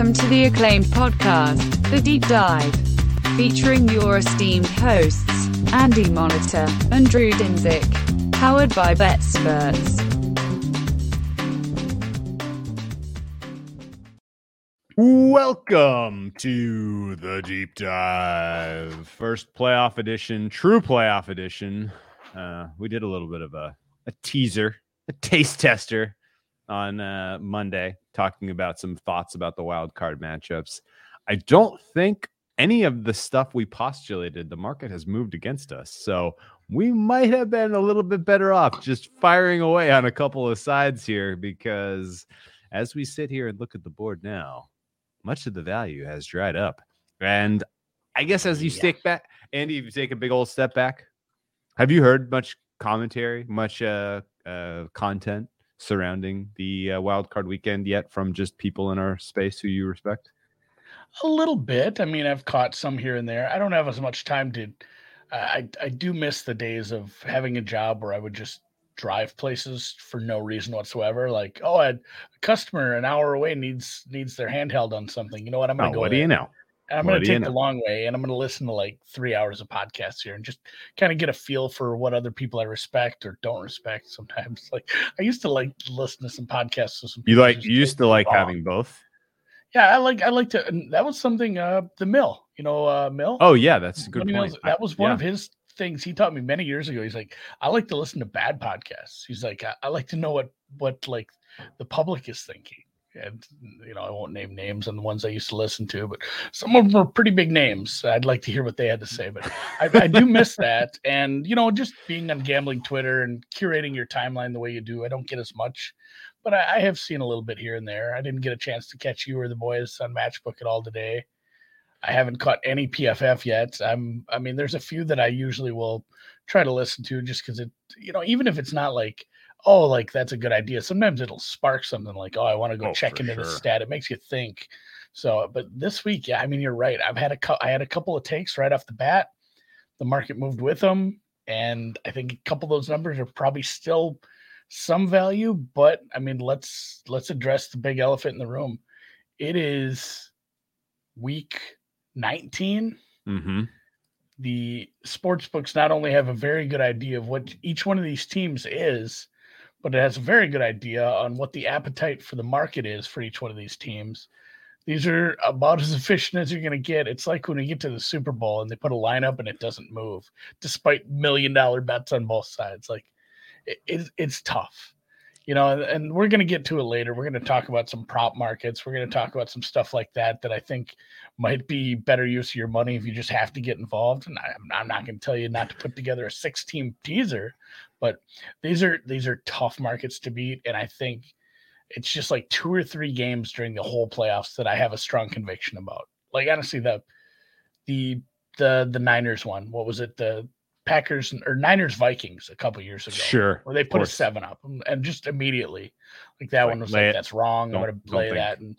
Welcome to the acclaimed podcast, The Deep Dive, featuring your esteemed hosts, Andy Molitor and Drew Dinsick, powered by BetSperts. Welcome to the deep dive, first playoff edition, true playoff edition. Uh, we did a little bit of a, a teaser, a taste tester on uh, Monday, talking about some thoughts about the wild card matchups. I don't think any of the stuff we postulated, the market has moved against us. So we might have been a little bit better off just firing away on a couple of sides here because as we sit here and look at the board now, much of the value has dried up. And I guess as you Yeah. stick back, Andy, if you take a big old step back, have you heard much commentary, much uh, uh, content surrounding the uh, wild card weekend yet from just people in our space who you respect? A little bit. I mean, I've caught some here and there. I don't have as much time to. I I do miss the days of having a job where I would just drive places for no reason whatsoever. Like, oh, a customer an hour away needs needs their handheld on something. You know what? I'm Oh, gonna go. what do you know? I'm going to you take the long way and I'm going to listen to like three hours of podcasts here and just kind of get a feel for what other people I respect or don't respect sometimes. Like I used to like listen to some podcasts with some You like you used to like long. having both. Yeah, I like I like to and that was something uh the mill, you know, uh Mill. Oh yeah, that's a good Money point. Mills, that was one yeah. of his things he taught me many years ago. He's like, I like to listen to bad podcasts. He's like, I, I like to know what what like the public is thinking. And you know, I won't name names on the ones I used to listen to, but some of them are pretty big names. I'd like to hear what they had to say, but I, I do miss that. And you know, just being on gambling Twitter and curating your timeline the way you do, I don't get as much, but I, I have seen a little bit here and there. I didn't get a chance to catch you or the boys on Matchbook at all today. I haven't caught any PFF yet. I'm I mean there's a few that I usually will try to listen to just cuz it you know even if it's not like oh like that's a good idea sometimes it'll spark something like oh I want to go Oh, check into sure. stat it makes you think. So but this week yeah I mean you're right. I've had a cou- I had a couple of takes right off the bat. The market moved with them and I think a couple of those numbers are probably still some value but I mean let's let's address the big elephant in the room. It is week 19 Mm-hmm. the sports books not only have a very good idea of what each one of these teams is but it has a very good idea on what the appetite for the market is for each one of these teams. These are about as efficient as you're going to get. It's like when you get to the super bowl and they put a lineup and it doesn't move despite million dollar bets on both sides. Like it, it's it's tough. You know and, and we're going to get to it later. We're going to talk about some prop markets. We're going to talk about some stuff like that that i think might be better use of your money if you just have to get involved. And I, i'm not going to tell you not to put together a six team teaser but these are these are tough markets to beat and i think it's just like two or three games during the whole playoffs that i have a strong conviction about like honestly the the the the niners one what was it the packers or niners vikings a couple years ago Sure. where they put a seven up and- just immediately like that Like, one was like it. that's wrong i'm gonna play that and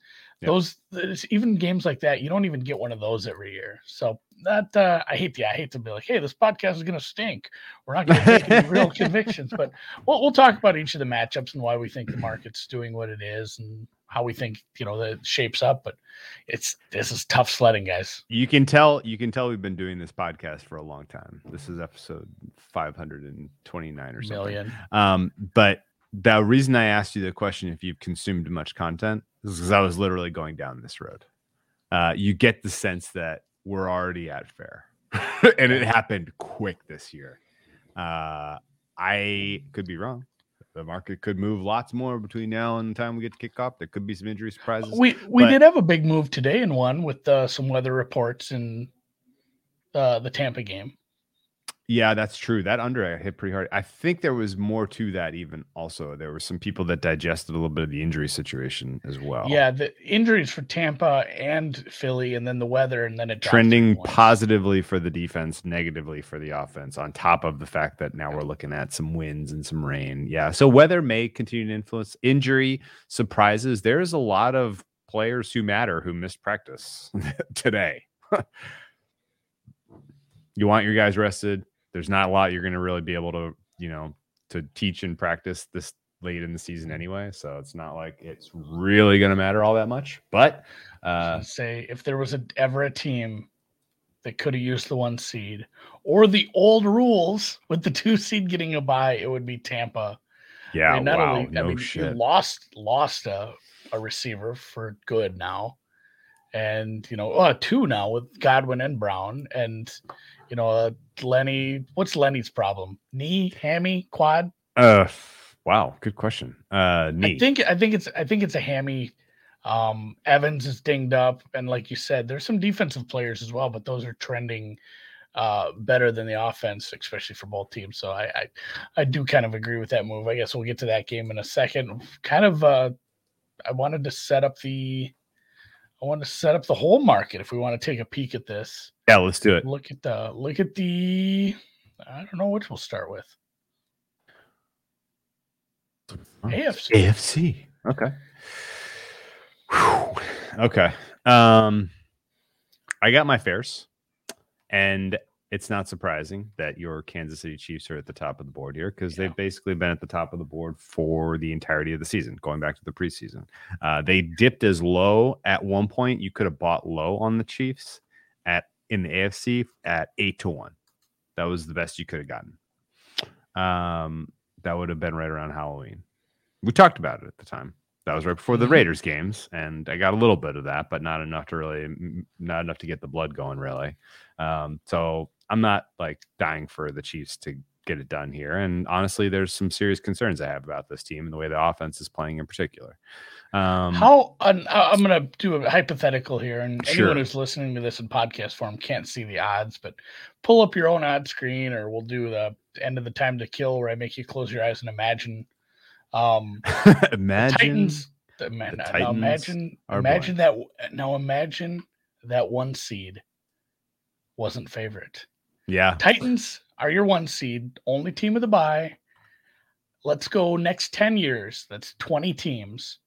Those even games like that you don't even get one of those every year. So that uh i hate yeah i hate to be like hey this podcast is gonna stink. We're not gonna take any real convictions. But we'll, we'll talk about each of the matchups and why we think the market's doing what it is and how we think you know that shapes up but it's this is tough sledding guys. You can tell you can tell we've been doing this podcast for a long time. This is episode 529 or something. million. Um, but the reason I asked you the question if you've consumed much content is because I was literally going down this road. Uh, you get the sense that we're already at fair, and it happened quick this year. Uh, I could be wrong. The market could move lots more between now and the time we get to kick off. There could be some injury surprises. We we but- did have a big move today in one with uh, some weather reports in uh, the Tampa game. Yeah, that's true. That under I hit pretty hard. I think there was more to that. Even also, there were some people that digested a little bit of the injury situation as well. Yeah, the injuries for Tampa and Philly, and then the weather, and then it trending positively for the defense, negatively for the offense. On top of the fact that now we're looking at some winds and some rain. Yeah, so weather may continue to influence injury surprises. There's a lot of players who matter who missed practice today. you want your guys rested. There's not a lot you're going to really be able to, you know, to teach and practice this late in the season anyway, so it's not like it's really going to matter all that much. But uh, say if there was a, ever a team that could have used the one seed or the old rules with the two seed getting a bye, it would be Tampa. Yeah, I mean, not wow, only, no I mean, shit. you lost lost a, a receiver for good now, and you know, uh, two now with Godwin and Brown, and you know, uh, Lenny. What's Lenny's problem? Knee, hammy, quad? Uh, wow, good question. Uh, knee. I think I think it's I think it's a hammy. Um, Evans is dinged up, and like you said, there's some defensive players as well, but those are trending uh better than the offense, especially for both teams. So I, I I do kind of agree with that move. I guess we'll get to that game in a second. Kind of uh I wanted to set up the I want to set up the whole market if we want to take a peek at this. yeah, let's do it. Look at the look at the I don't know which we'll start with. AFC. AFC. Okay. Whew. Okay. Um, I got my fares, and it's not surprising that your Kansas City Chiefs are at the top of the board here because Yeah. they've basically been at the top of the board for the entirety of the season, going back to the preseason. Uh, they dipped as low at one point. You could have bought low on the Chiefs at in the AFC at eight to one. That was the best you could have gotten. Um, that would have been right around Halloween. We talked about it at the time. That was right before the Mhm. Raiders games, and I got a little bit of that, but not enough to really, not enough to get the blood going, really. Um, so I'm not like dying for the Chiefs to get it done here. And honestly, there's some serious concerns I have about this team and the way the offense is playing in particular. Um, How I- I'm going to do a hypothetical here, and Sure. anyone who's listening to this in podcast form can't see the odds, but pull up your own odd screen, or we'll do the end of the time to kill, where I make you close your eyes and imagine. Um, imagine Titans. The, man, the Titans imagine, imagine that. Now imagine that one seed wasn't favorite. Yeah, Titans are your one seed, only team of the bye. Let's go next 10 years. That's 20 teams,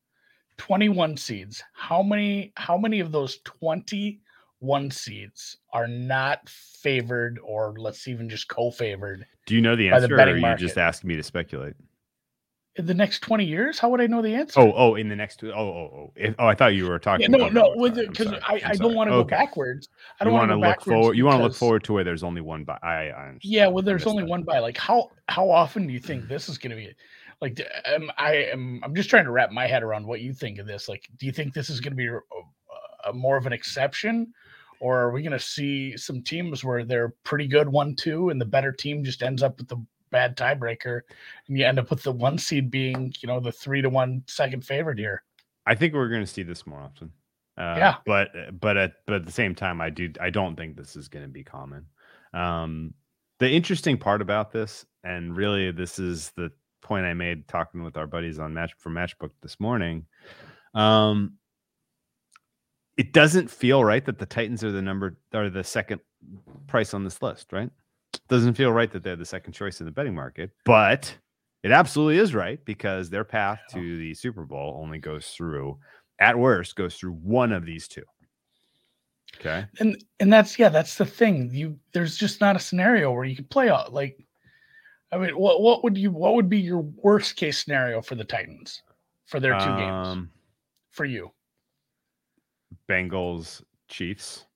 21 seeds. How many how many of those 21 seeds are not favored or let's even just co-favored do you know the by the answer, or are you just market. asking me to speculate? In the next 20 years? How would I know the answer? Oh, oh, in the next oh if, oh, I thought you were talking. Yeah, no, no, with Sorry, it I'm because I, I'm don't want to go backwards. I don't want to look backwards. forward. You want to look forward to where there's only one. By I, I. Yeah, well, there's only that. one bye. Like, how how often do you think this is going to be? Like, um, I am I'm just trying to wrap my head around what you think of this. Like, do you think this is going to be a, a more of an exception, or are we going to see some teams where they're pretty good one two, and the better team just ends up with the bad tiebreaker, and you end up with the one seed being, you know, the three to one second favorite here? I think we're going to see this more often. Uh, Yeah. but but at but at the same time, I do I don't think this is going to be common. Um, the interesting part about this, and really, this is the point I made talking with our buddies on Match for Matchbook this morning. Um, it doesn't feel right that the Titans are the number are the second price on this list, right? Doesn't feel right that they're the second choice in the betting market, but it absolutely is right because their path to the Super Bowl only goes through, at worst, goes through one of these two. Okay. and and that's yeah that's the thing you there's just not a scenario where you could play out like i mean what what would you what would be your worst case scenario for the titans for their two games Um, for you Bengals, Chiefs.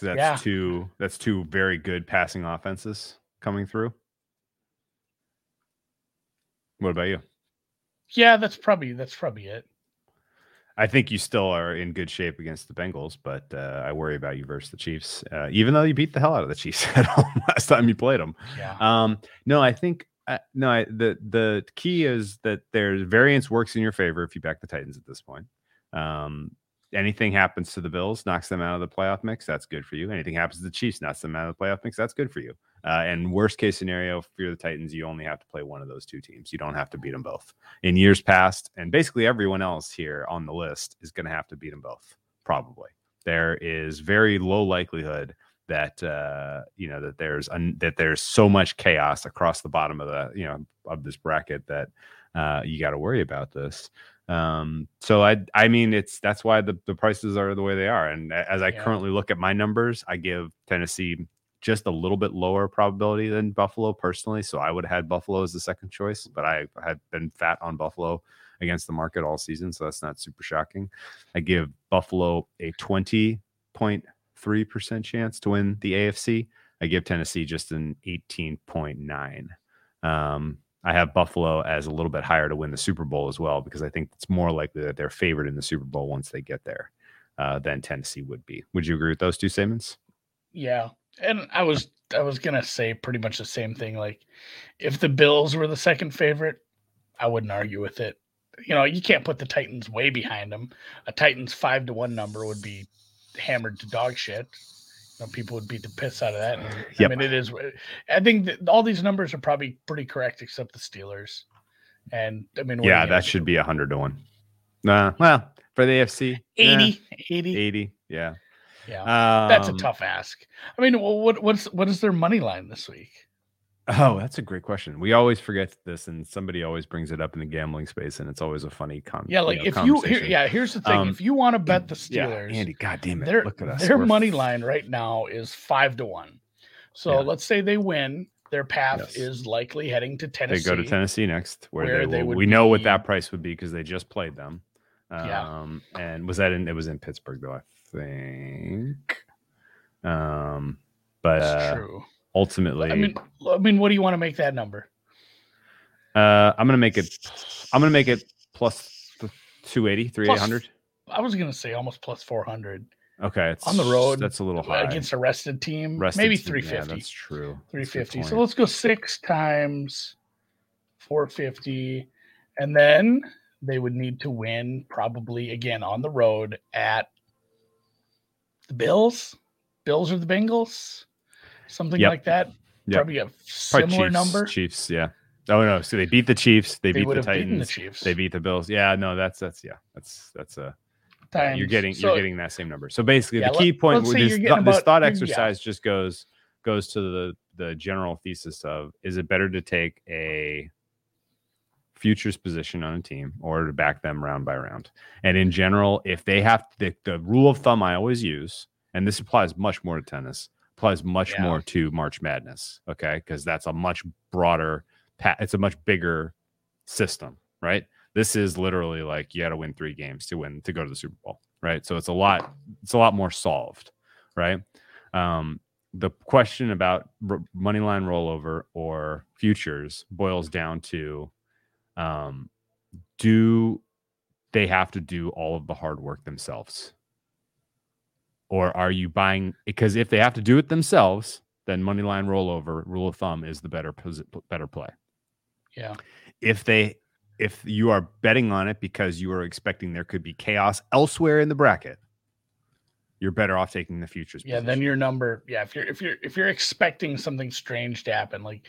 Because that's Yeah. two that's two very good passing offenses coming through. What about you? yeah that's probably that's probably it I think you still are in good shape against the Bengals, but uh, I worry about you versus the Chiefs. Uh, even though you beat the hell out of the Chiefs at home last time you played them. yeah Um, no, I think uh, no. I, the the key is that there's variance works in your favor if you back the Titans at this point. Um, anything happens to the Bills, knocks them out of the playoff mix. That's good for you. Anything happens to the Chiefs, knocks them out of the playoff mix. That's good for you. Uh, and worst case scenario, if you're the Titans, you only have to play one of those two teams. You don't have to beat them both. In years past, and basically everyone else here on the list is going to have to beat them both. Probably there is very low likelihood that uh, you know that there's un- that there's so much chaos across the bottom of the you know of this bracket that uh, you got to worry about this. Um, so I I mean it's that's why the, the prices are the way they are. And as I Yeah. currently look at my numbers, I give Tennessee just a little bit lower probability than Buffalo personally. So I would have had Buffalo as the second choice, but I had been fat on Buffalo against the market all season. So that's not super shocking. I give Buffalo a 20.3% chance to win the AFC. I give Tennessee just an 18.9. Um, I have Buffalo as a little bit higher to win the Super Bowl as well because I think it's more likely that they're favored in the Super Bowl once they get there uh, than Tennessee would be. Would you agree with those two statements? Yeah, and I was I was gonna say pretty much the same thing. Like, if the Bills were the second favorite, I wouldn't argue with it. You know, you can't put the Titans way behind them. A Titans five to one number would be hammered to dog shit. People would beat the piss out of that. And, Yep. I mean, it is. I think that all these numbers are probably pretty correct, except the Steelers. And I mean, Yeah, that should be 100 to 1. Nah, well, for the AFC, eh, 80, 80. 80. Yeah. Yeah, that's a Um, tough ask. I mean, what what's what is their money line this week? Oh, that's a great question. We always forget this, and somebody always brings it up in the gambling space, and it's always a funny con. Yeah, like know, if you here, yeah, here's the thing: Um, if you want to bet the Steelers, yeah, Andy, God damn it, their look at us. their We're money f- line right now is five to one. So Yeah. let's say they win, their path Yes. is likely heading to Tennessee. They go to Tennessee next, where, where they, they would we know what that price would be because they just played them. Yeah. Um, and was that in? It was in Pittsburgh, though. I think. Um, but That's uh, true. Ultimately, I mean, I mean, what do you want to make that number? uh, I'm gonna make it. I'm gonna make it plus 280, 3800. I was gonna say almost plus four hundred Okay, it's on the road That's a little high. against a rested team. Rested maybe team, three Yeah, that's true. 350. That's a good fifty. So let's go six times four fifty, and then they would need to win probably again on the road at the Bills. Bills or the Bengals, something Yep. like that. Yep. Probably a Probably similar Chiefs, number. Chiefs, yeah. Oh no, so they beat the Chiefs. They, They beat the beaten the Titans. Chiefs. They beat the Bills. Yeah, no, that's that's yeah, that's that's a Times. you're getting So- you're getting that same number. So basically, Yeah, the key point let's with this, you're thought- this about- thought yeah. exercise just goes goes to the the general thesis of is it better to take a futures position on a team or to back them round by round? And in general, if they have the, the rule of thumb I always use, and this applies much more to tennis, applies much Yeah. more to March Madness, okay? Because that's a much broader, it's a much bigger system, right? This is literally like you got to win three games to win to go to the Super Bowl, right? So it's a lot, it's a lot more solved, right? Um, the question about r- money line rollover or futures boils down to um, do they have to do all of the hard work themselves? Or are you buying because if they have to do it themselves, then money line rollover rule of thumb is the better better play. Yeah. If they if you are betting on it because you are expecting there could be chaos elsewhere in the bracket, you're better off taking the futures. Yeah, then your number. Yeah, if you're if you're if you're expecting something strange to happen, like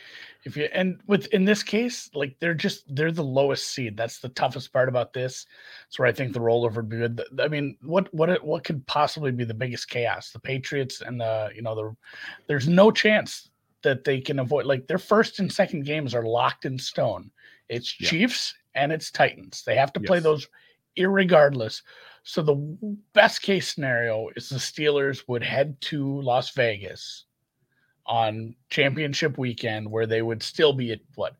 if you and with in this case, like they're just they're the lowest seed. That's the toughest part about this. That's where I think the rollover would be good. I mean, what what what could possibly be the biggest chaos? The Patriots and the you know the there's no chance that they can avoid like their first and second games are locked in stone. It's Yeah. Chiefs and it's Titans. They have to play those irregardless. So the best case scenario is the Steelers would head to Las Vegas on championship weekend where they would still be at what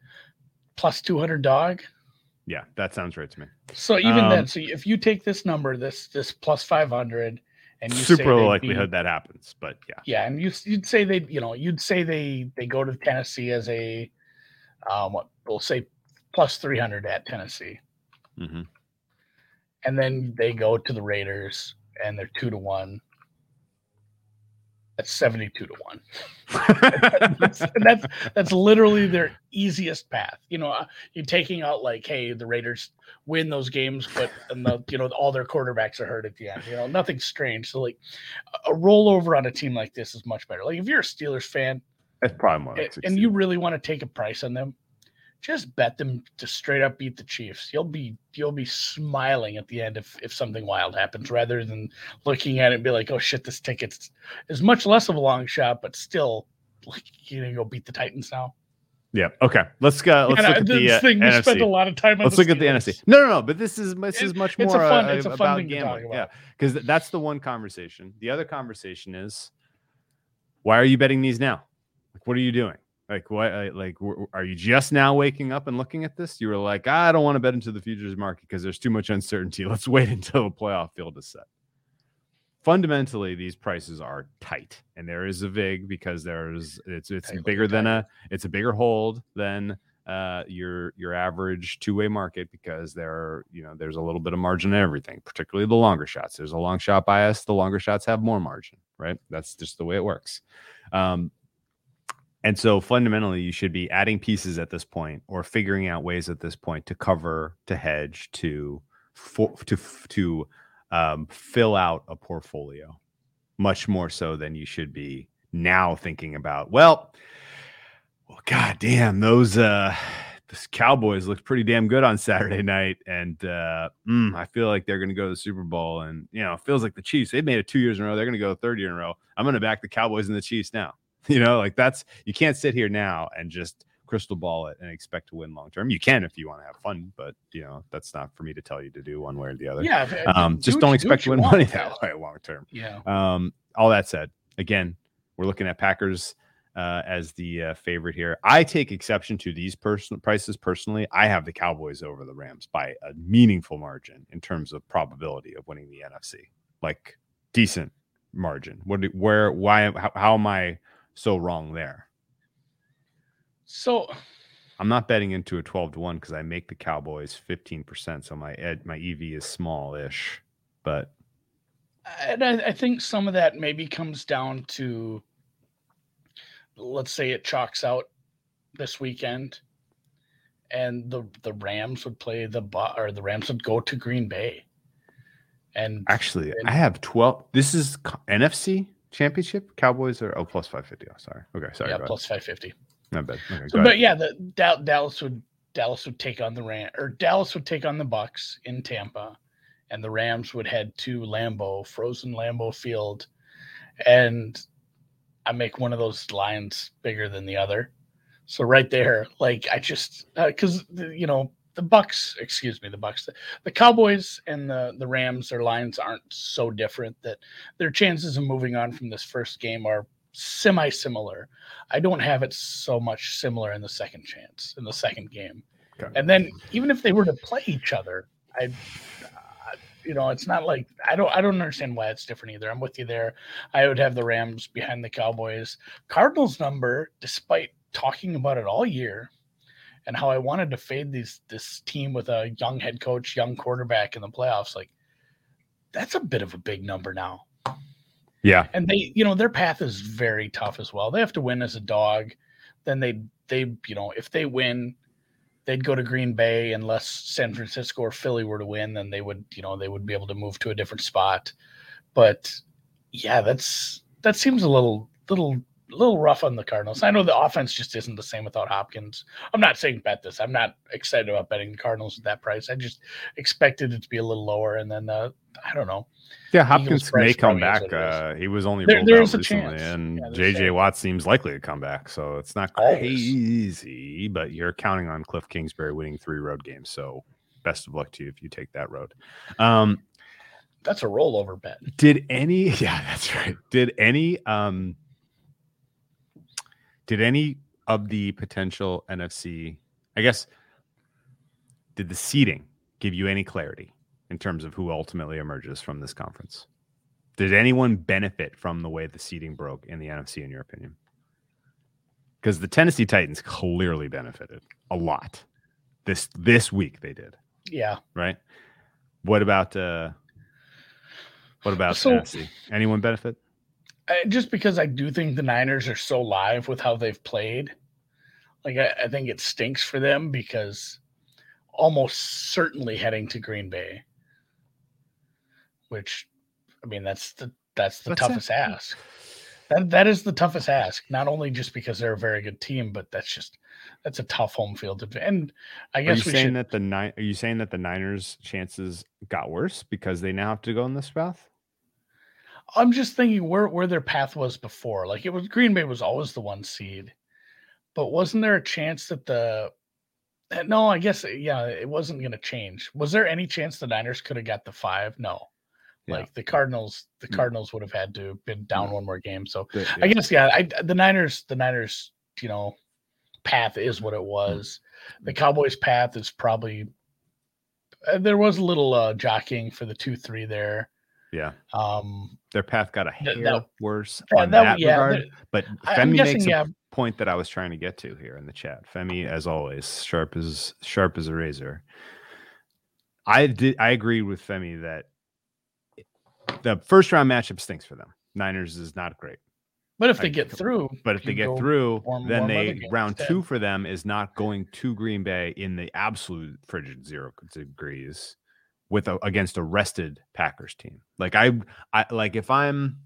plus 200 dog. yeah, that sounds right to me. So even then, Um, so if you take this number, this this plus 500 and you say Super likelihood beat- that happens, but yeah. yeah, and you you'd say they, you know, you'd say they they go to Tennessee as a um what we'll say plus 300 at Tennessee. hmm and then they go to the Raiders and they're two to one. That's seventy-two to one. that's, and that's that's literally their easiest path. You know, uh, you're taking out like, hey, the Raiders win those games, but and the, you know all their quarterbacks are hurt at the end. You know, nothing strange. So like, a rollover on a team like this is much better. Like if you're a Steelers fan That's probably more like and you really want to take a price on them, just bet them to straight up beat the Chiefs. You'll be you'll be smiling at the end if if something wild happens, rather than looking at it and be like, oh shit, this ticket's is much less of a long shot, but still like you know go beat the Titans now. Yeah. Okay. Let's go. Let's And I- look at the uh, thing we NFC. spent a lot of time on. Let's look at the Steelers. NFC. No, no, no. But this is this is much it's a more fun- uh, it's a fun about thing to talk gambling. Yeah, about. because that's the one conversation. The other conversation is why are you betting these now? Like, what are you doing? Like, what? uh, Like, are you just now waking up and looking at this? You were like, I don't want to bet into the futures market because there's too much uncertainty. Let's wait until the playoff field is set. Fundamentally, these prices are tight, and there is a vig because there's it's it's Tightly bigger than a it's a bigger hold than uh your your average two-way market because there are you know there's a little bit of margin in everything particularly the longer shots there's a long shot bias the longer shots have more margin right that's just the way it works um and so fundamentally you should be adding pieces at this point or figuring out ways at this point to cover to hedge to for, to to um, fill out a portfolio much more so than you should be now thinking about well well, god damn, those uh this Cowboys looked pretty damn good on Saturday night. And uh mm, I feel like they're gonna go to the Super Bowl. And you know, it feels like the Chiefs, they've made it two years in a row. They're gonna go third year in a row. I'm gonna back the Cowboys and the Chiefs now. You know, like that's you can't sit here now and just crystal ball it and expect to win long term. You can if you want to have fun, but you know, that's not for me to tell you to do one way or the other. Yeah. Um, do just what don't do expect to win money that way long term. Yeah. Um, all that said, again, we're looking at Packers uh, as the uh, favorite here. I take exception to these person prices personally. I have the Cowboys over the Rams by a meaningful margin in terms of probability of winning the NFC, like decent margin. What? Do, where? Why? How, how am I so wrong there? So I'm not betting into a 12 to one because I make the Cowboys 15 percent, so my ed, my EV is small-ish, but and I, I think some of that maybe comes down to let's say it chalks out this weekend and the the Rams would play the or the Rams would go to Green Bay. And Actually, And- I have 12. This is NFC championship. Cowboys are oh plus 550. Oh, sorry. Okay, sorry. yeah, plus 550. Not bad. Okay, So, but ahead. yeah, the Dal- Dallas would Dallas would take on the Ram or Dallas would take on the Bucks in Tampa, and the Rams would head to Lambeau, frozen Lambeau Field, and I make one of those lines bigger than the other. So right there, like I just uh, because you know the Bucks, excuse me, the Bucks, the, the Cowboys and the the Rams, their lines aren't so different that their chances of moving on from this first game are semi similar. I don't have it so much similar in the second chance in the second game. Okay. And then even if they were to play each other, I, uh, you know, it's not like I don't I don't understand why it's different either. I'm with you there. I would have the Rams behind the Cowboys. Cardinals number, despite talking about it all year, and how I wanted to fade these this team with a young head coach, young quarterback in the playoffs, like that's a bit of a big number now. Yeah. and they you know their path is very tough as well. They have to win as a dog. Then they they you know if they win they'd go to green bay unless san francisco or philly were to win then they would you know they would be able to move to a different spot. But yeah that's that seems a little little little rough on the cardinals i know the offense just isn't the same without hopkins i'm not saying bet this i'm not excited about betting the cardinals at that price i just expected it to be a little lower and then uh, i don't know Yeah. Hopkins may come back. what it is. Uh, he was only There- ruled there out is a recently, chance. and Yeah, JJ. Watt seems likely to come back. So it's not Always. crazy, but you're counting on Cliff Kingsbury winning three road games. So best of luck to you if you take that road. Um, that's a rollover bet did any yeah that's right did any um did any of the potential nfc i guess did the seeding give you any clarity in terms of who ultimately emerges from this conference? Did anyone benefit from the way the seeding broke in the nfc in your opinion? Because the tennessee titans clearly benefited a lot this this week they did. Yeah. Right? What about uh what about So- Tennessee? Anyone benefit? Just because I do think the Niners are so live with how they've played, like I, I think it stinks for them because almost certainly heading to Green Bay, which I mean that's the that's the What's that? toughest ask. That that is the toughest ask. Not only just because they're a very good team, but that's just that's a tough home field. And I Are you guess we saying should. that the nine? Are you saying that the Niners' chances got worse because they now have to go in this path? I'm just thinking where where their path was before. Like it was Green Bay was always the one seed, but wasn't there a chance that the uh, no, I guess yeah, it wasn't going to change. Was there any chance the Niners could have got the five? No, Yeah. Like the Cardinals, the Mm. Cardinals would have had to have been down Yeah. one more game. So The- I guess yeah, I, the Niners, the Niners, you know, path is what it was. The Cowboys' path is probably uh, there was a little uh, jockeying for the two three there. Yeah, Um, their path got a hair worse that- on that- that, yeah, regard. but Femi guessing, makes a yeah. point that I was trying to get to here in the chat. Femi, as always, sharp as sharp as a razor. I did. I agree with Femi that the first round matchup stinks for them. Niners is not great, but if they get through, but if they get through, then they round instead. two for them is not going to Green Bay in the absolute frigid zero degrees with a, against a rested Packers team. Like I, I like if I'm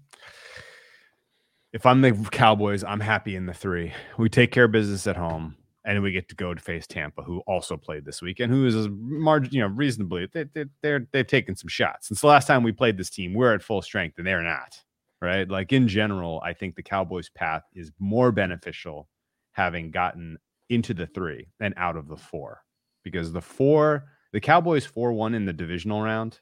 if I'm the Cowboys, I'm happy in the three. We take care of business at home, and we get to go to face Tampa, who also played this week and who is a margin, you know, reasonably they, they, they're they've taken some shots. Since the last time we played this team, we're at full strength, and they're not. Right? Like in general, I think the Cowboys' path is more beneficial having gotten into the three and out of the four, because the four, the Cowboys four one in the divisional round.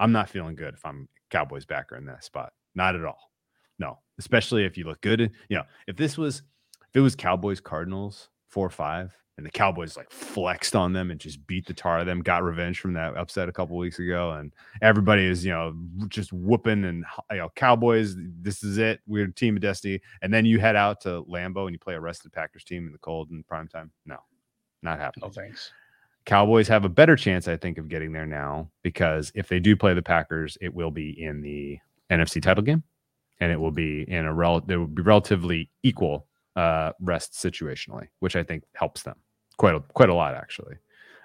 I'm not feeling good if I'm Cowboys backer in that spot. Not at all. No, especially if you look good. You know, if this was if it was Cowboys Cardinals four five and the Cowboys like flexed on them and just beat the tar of them, got revenge from that upset a couple weeks ago, and everybody is you know just whooping and you know Cowboys. This is it. We're team of destiny. And then you head out to Lambeau and you play a rested Packers team in the cold and prime time. No, not happening. no thanks. Cowboys have a better chance, I think, of getting there now because if they do play the Packers, it will be in the NFC title game, and it will be in a rel. there will be relatively equal uh, rest situationally, which I think helps them quite a, quite a lot actually.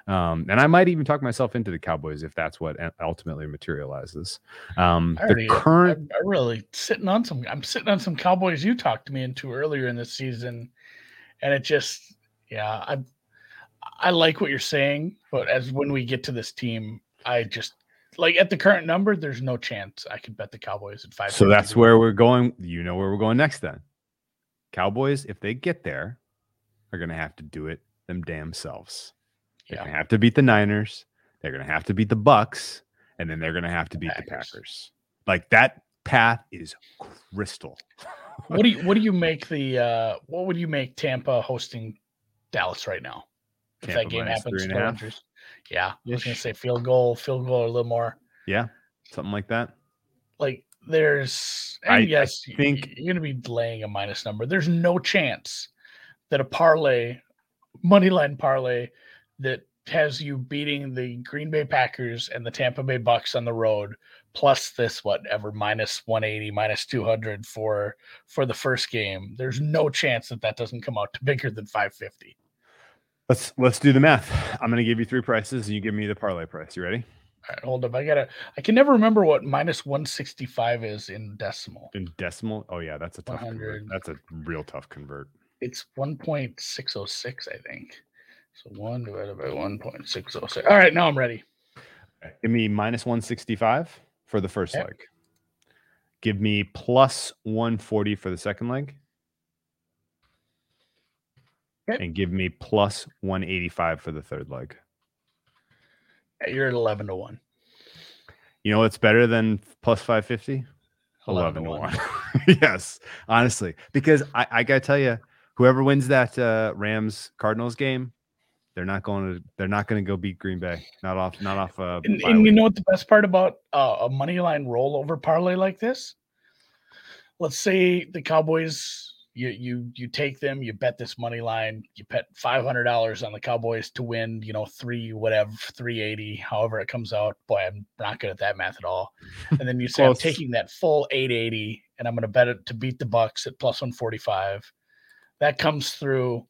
Um, and I might even talk myself into the Cowboys if that's what ultimately materializes. Um, I the current I'm, I'm really sitting on some. I'm sitting on some Cowboys you talked me into earlier in the season, and it just, yeah, I, I like what you're saying, but as when we get to this team, I just like at the current number, there's no chance I could bet the Cowboys at five. So that's where we're going. You know where we're going next then. Cowboys, if they get there, are going to have to do it them damn selves. They're Yeah. to have to beat the Niners. They're going to have to beat the Bucks, and then they're going to have to The beat the Packers. Packers. Like that path is crystal. What do you what do you make the uh what would you make Tampa hosting Dallas right now? If Tampa that game happens, three and a no half? injuries. Yeah, I was gonna say field goal, field goal, or a little more. Yeah, something like that. Like there's, and I- I yes, y- think- you're gonna be laying a minus number. There's no chance that a parlay, money line parlay, that has you beating the Green Bay Packers and the Tampa Bay Bucks on the road, plus this whatever minus 180, minus 200 for for the first game. There's no chance that that doesn't come out to bigger than 550. Let's let's do the math. I'm going to give you three prices, and you give me the parlay price. You ready? All right, hold up. I gotta. I can never remember what minus 165 is in decimal. In decimal? Oh yeah, that's a tough. Convert. 100. That's a real tough convert. It's 1.606, I think. So one divided by 1.606. All right, now I'm ready. Give me minus 165 for the first Okay. leg. Give me plus 140 for the second leg. Okay. And give me plus 185 for the third leg. You're at 11 to 1. You know what's better than plus 550? 11 to 1. yes, honestly. Because I, I got to tell you, whoever wins that uh, Rams Cardinals game, they're not going to they're not going to go beat Green Bay. Not off not off uh And, and you know what the best part about uh, a money line rollover parlay like this? Let's say the Cowboys, you you you take them, you bet this money line, you bet five hundred dollars on the Cowboys to win, you know, three whatever, three eighty, however it comes out. Boy, I'm not good at that math at all. And then you say I'm taking that full eight eighty, and I'm going to bet it to beat the Bucks at plus one forty five. That comes through,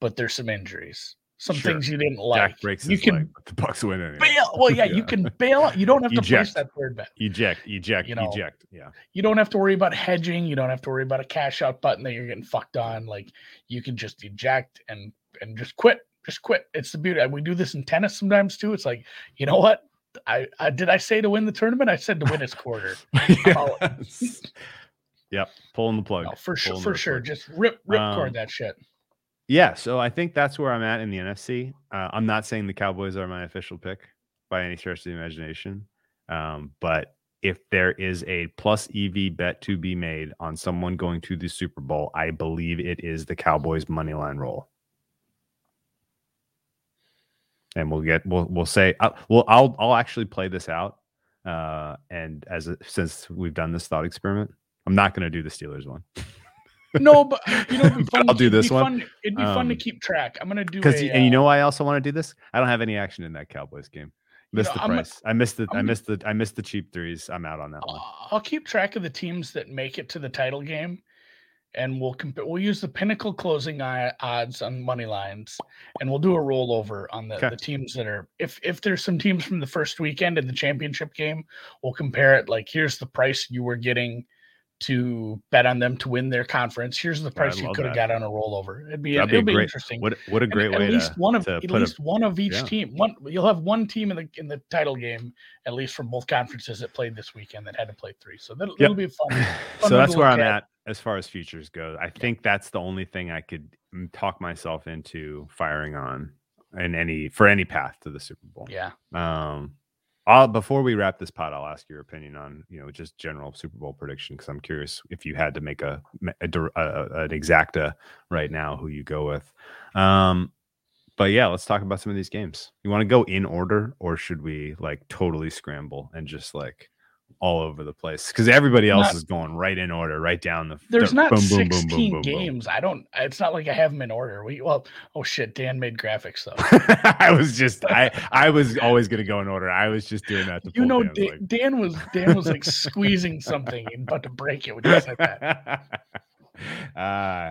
but there's some injuries, some Sure. things you didn't like. Jack breaks you his can the Bucks win anyway. bail. Well, yeah, you can bail out. You don't have to place Eject. that third bet. Eject, eject, You know, eject. Yeah. You don't have to worry about hedging. You don't have to worry about a cash out button that you're getting fucked on. Like you can just eject and and just quit. Just quit. It's the beauty. And we do this in tennis sometimes too. It's like, you know what? I, I did I say to win the tournament? I said to win its quarter. Yep. Pulling the plug. No, for sure, for sure. plug. Just rip rip Um, cord that shit. Yeah, so I think that's where I'm at in the NFC. Uh, I'm not saying the Cowboys are my official pick by any stretch of the imagination, um, but if there is a plus EV bet to be made on someone going to the Super Bowl, I believe it is the Cowboys money line roll. And we'll get we'll we'll say uh, well I'll I'll actually play this out uh and as a, since we've done this thought experiment, I'm not going to do the Steelers one. No, but you know, I'll do this one. fun- It'd be fun to Um, keep track. I'm gonna do Because and you uh, know why I also want to do this? I don't have any action in that Cowboys game. You Missed know, the price. I missed the. I I'm- missed the. I missed the cheap threes. I'm out on that one. I'll keep track of the teams that make it to the title game, and we'll compare. We'll use the pinnacle closing i- odds on money lines, and we'll do a rollover on the, Okay. the teams that are. If if there's some teams from the first weekend in the championship game, we'll compare it. Like here's the price you were getting to bet on them to win their conference. Here's the price you could have got on a rollover. It'd be That'd it'll be great. interesting. What what a And great at way least to, one of at least one of each yeah. team. One you'll have one team in the in the title game at least from both conferences that played this weekend that had to play three. So that'll, Yep. be fun. fun so that's where I'm at. at as far as futures go. I think that's the only thing I could mm, talk myself into firing on in any for any path to the Super Bowl. Yeah. Um, I'll, before we wrap this pot, I'll ask your opinion on you know just general Super Bowl prediction because I'm curious if you had to make a, a, a an exacta right now who you go with. Um, but yeah, let's talk about some of these games. You want to go in order, or should we like totally scramble and just like all over the place? Because everybody else Not- is going right in order, right down the. There's the not boom, boom, boom, 16 boom, boom, boom. games. I don't. It's not like I have them in order. We well. Oh shit! Dan made graphics though. I was just I I was always gonna go in order. I was just doing that to You know, Dan, leg. Dan was Dan was like squeezing something and about to break it when you like that. I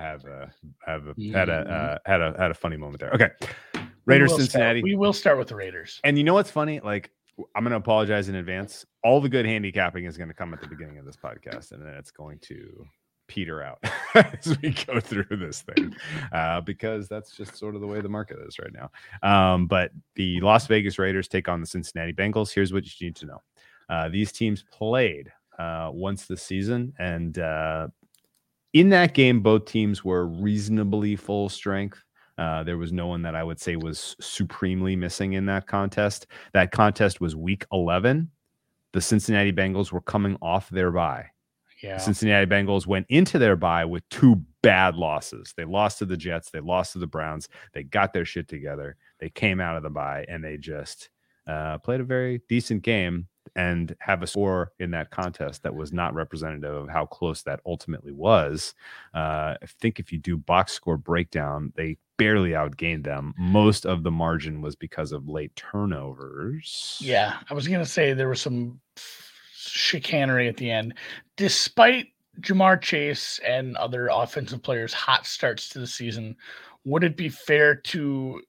have a have a had a Mhm. uh, had a had a funny moment there. Okay, We Raiders start- Cincinnati. we will start with the Raiders. And you know what's funny? Like I'm gonna apologize in advance. All the good handicapping is gonna come at the beginning of this podcast, and then it's going to peter out as we go through this thing, uh, because that's just sort of the way the market is right now. Um, but the Las Vegas Raiders take on the Cincinnati Bengals. Here's what you need to know: uh, these teams played uh, once this season, and uh, in that game, both teams were reasonably full strength. Uh, there was no one that I would say was supremely missing in that contest. That contest was week 11. The Cincinnati Bengals were coming off their bye. Yeah. Cincinnati Bengals went into their bye with two bad losses. They lost to the Jets, they lost to the Browns. They got their shit together. They came out of the bye and they just uh, played a very decent game and have a score in that contest that was not representative of how close that ultimately was. Uh, I think if you do box score breakdown, they barely outgained them. Most of the margin was because of late turnovers. Yeah, I was gonna say there was some chicanery at the end, despite Ja'Marr Chase and other offensive players' hot starts to the season. Would it be fair to,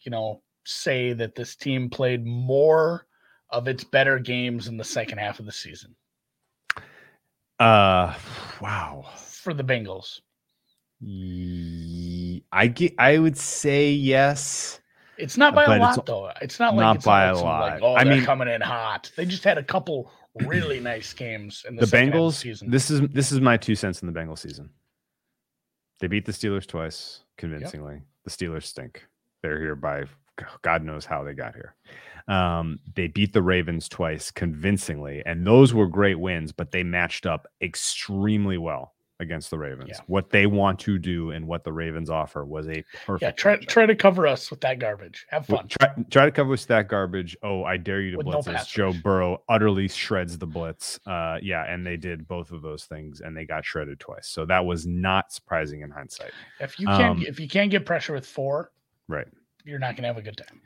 you know, say that this team played more of its better games in the second half of the season Uh, wow. for the Bengals? Ye- I get. I would say yes. It's not by a it's lot, though. It's not like not it's by not a like some, like, lot. oh, I mean- coming in hot. They just had a couple really nice games in the, The Bengals. season. This is this is my two cents in the Bengals season. They beat the Steelers twice convincingly. The Steelers stink. They're here by God knows how they got here. Um, they beat the Ravens twice convincingly, and those were great wins. But they matched up extremely well against the Ravens. Yeah. What they want to do and what the Ravens offer was a perfect. yeah, try try to cover us with that garbage. Have fun. Try, try to cover with that garbage. Oh, I dare you to With no blitz us. Joe. Burrow utterly shreds the blitz. Uh, yeah, and they did both of those things, and they got shredded twice. So that was not surprising in hindsight. If you can't Um, if you can't get pressure with four, Right. you're not gonna have a good time.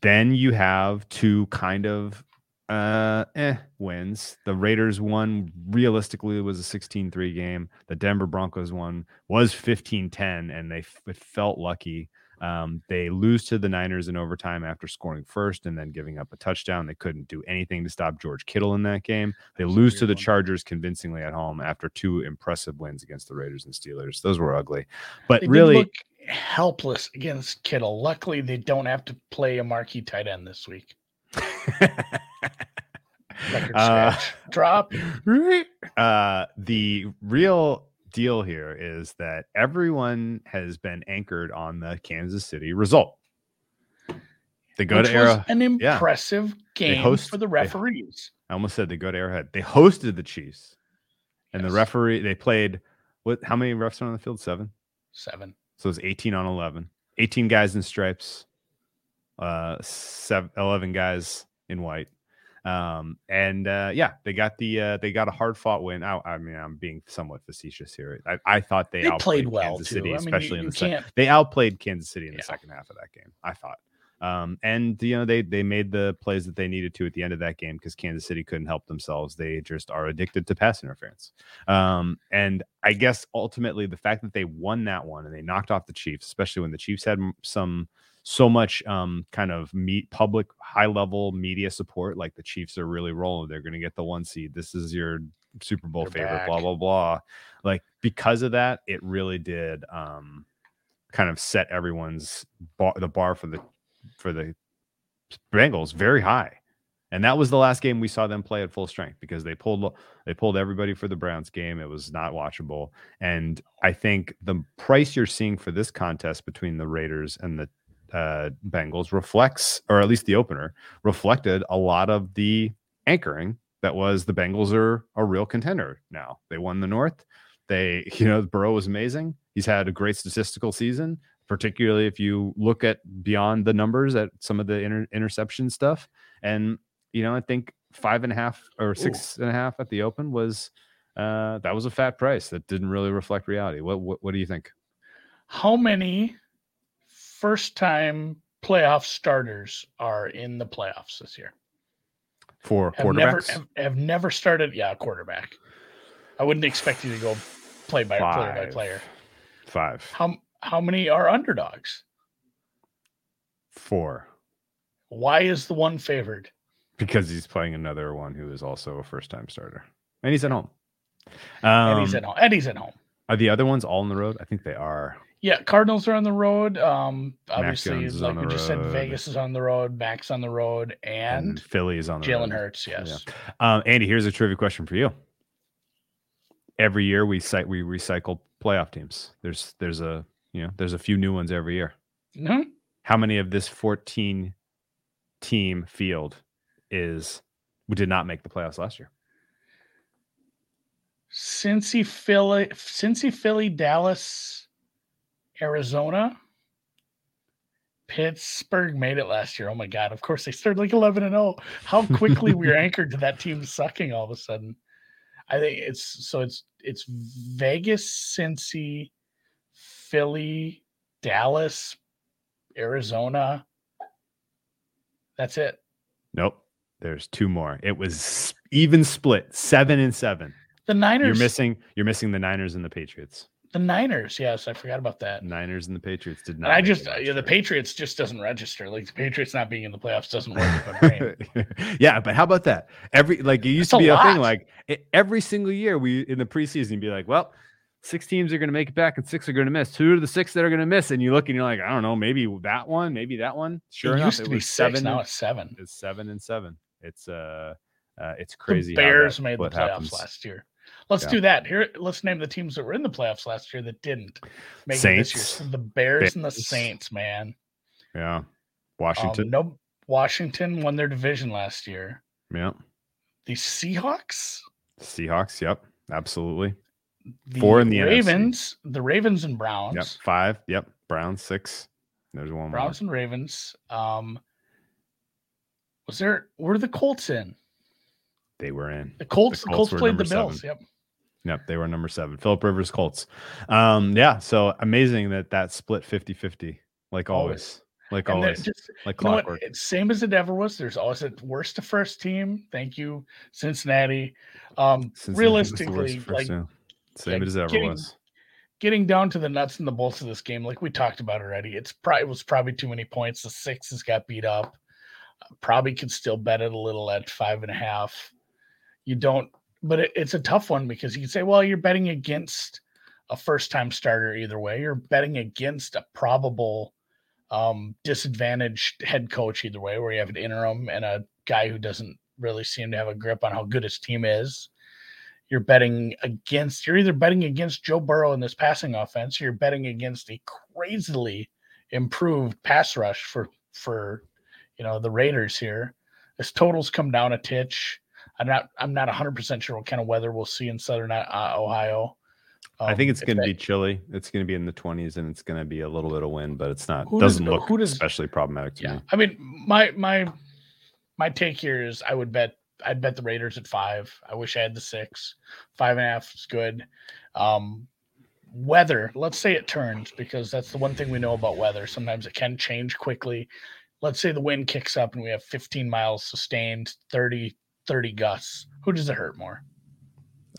Then you have two kind of uh eh wins. The Raiders won realistically was a 16-3 game. The Denver Broncos one was 15-10 and they it felt lucky. Um, they lose to the Niners in overtime after scoring first and then giving up a touchdown. They couldn't do anything to stop George Kittle in that game. They That was a lose to the one. Chargers convincingly at home after two impressive wins against the Raiders and Steelers. Those were ugly. But They really look helpless against Kittle. Luckily, they don't have to play a marquee tight end this week. Record Uh. Drop. uh, the real deal here is that everyone has been anchored on the Kansas City result. They go which to was an impressive game host- for the they- referees. I almost said they go to Arrowhead. They hosted the Chiefs, and Yes. the referee they played. What? How many refs are on the field? Seven. Seven. So it's 18 on 11. 18 guys in stripes, uh, seven, 11 guys in white. Um, and uh, yeah, they got the uh, they got a hard fought win. I, I mean, I'm being somewhat facetious here. I, I thought they, They outplayed played well Kansas too. City, I mean, especially you, in the second. They outplayed Kansas City in the Yeah. second half of that game. I thought. Um, and you know they they made the plays that they needed to at the end of that game because Kansas City couldn't help themselves. They just are addicted to pass interference. Um, and I guess ultimately the fact that they won that one and they knocked off the Chiefs, especially when the Chiefs had some so much um kind of meet public high level media support, like the Chiefs are really rolling. They're going to get the one seed. This is your Super Bowl They're favorite. back. Blah blah blah. Like because of that, it really did um kind of set everyone's bar, the bar for the for the Bengals very high. And that was the last game we saw them play at full strength because they pulled they pulled everybody for the Browns game. It was not watchable. And I think the price you're seeing for this contest between the Raiders and the uh, Bengals reflects, or at least the opener reflected a lot of the anchoring that was the Bengals are a real contender now. They won the North. They, you know, the Burrow was amazing. He's had a great statistical season, particularly if you look at beyond the numbers at some of the inter- interception stuff. And, you know, I think five and a half or six and a half at the open was uh that was a fat price that didn't really reflect reality. What what, what do you think? How many first time playoff starters are in the playoffs this year? For Have never quarterbacks? have, have never started. Yeah, quarterback. I wouldn't expect you to go play by player by player. Five. How how many are underdogs? Four. Why is the one favored? Because he's playing another one who is also a first time starter. And he's at home. Um, And he's at home. And he's at home. Are the other ones all on the road? I think they are. Yeah, Cardinals are on the road. Um, obviously, like we the just said. Vegas is on the road, Max on the road, And, and Philly's on the Jalen road. Hurts. Yes. Um, Andy, here's a trivia question for you. Every year we cite we recycle playoff teams. There's there's a you know there's a few new ones every year. Mhm. How many of this 14 team field is we did not make the playoffs last year? Cincy, Philly, Cincy, Philly, Dallas, Arizona, Pittsburgh made it last year. Oh my god! Of course they started like eleven and zero. How quickly we are anchored to that team sucking all of a sudden. I think it's so it's it's Vegas, Cincy, Philly, Dallas, Arizona. That's it. Nope. There's two more. It was even split, seven and seven. The Niners. You're missing. You're missing the Niners and the Patriots. The Niners. Yes, I forgot about that. Niners and the Patriots did not. I just, uh, yeah, the. Patriots just doesn't register. Like the Patriots not being in the playoffs doesn't work in my brain. yeah, but how about that? Every like it used That's to be a, thing like e- every single year we in the preseason you'd be like, well, six teams are going to make it back and six are going to miss. Who are the six that are going to miss? And you look and you're like, I don't know, maybe that one, maybe that one. Sure it enough, used it to be seven. now it's seven. it's seven and seven. It's uh, uh it's crazy. how Bears that made the playoffs happens. last year. Let's Yeah. do that. Here, let's name the teams that were in the playoffs last year that didn't make it this year. So the Bears and the Saints, man. Yeah, Um, Washington. no, Washington won their division last year. Yeah, The Seahawks, Seahawks. Yep, absolutely. the Four in the NFC. Ravens, the Ravens and Browns, Yep, five. Yep, Browns six. There's one more. Browns and Ravens. Um, was there? Were the Colts in? They were in. The Colts. The Colts Colts, played the Bills. seven. Yep. Yep, they were number seven. Philip Rivers Colts. Um, yeah, so amazing that that split 50-50, like always. Like And always. just like you know what? clockwork. Same as it ever was. There's always a worst to first team. Thank you, Cincinnati. Um, Cincinnati was the worst realistically, like two. Same yeah, as it ever getting- was. getting down to the nuts and the bolts of this game, like we talked about already, it's probably it was probably too many points. The sixes got beat up. Probably could still bet it a little at five and a half. You don't, but it, it's a tough one because you can say, well, you're betting against a first time starter either way. You're betting against a probable um, disadvantaged head coach either way, where you have an interim and a guy who doesn't really seem to have a grip on how good his team is. You're betting against, you're either betting against Joe Burrow in this passing offense, or you're betting against a crazily improved pass rush for for you know the Raiders here. This totals come down a titch. I'm not I'm not 100 percent sure what kind of weather we'll see in southern uh, Ohio. I think Um, it's going to be chilly. It's going to be in the 20s, and it's going to be a little bit of wind, but it's not. Who does- doesn't look does- especially problematic to yeah. me. I mean, my my my take here is I would bet I'd bet the Raiders at five. I wish I had the six. Five and a half is good. Um, weather, let's say it turns because that's the one thing we know about weather. Sometimes it can change quickly. Let's say the wind kicks up and we have 15 miles sustained, 30 30 gusts. Who does it hurt more?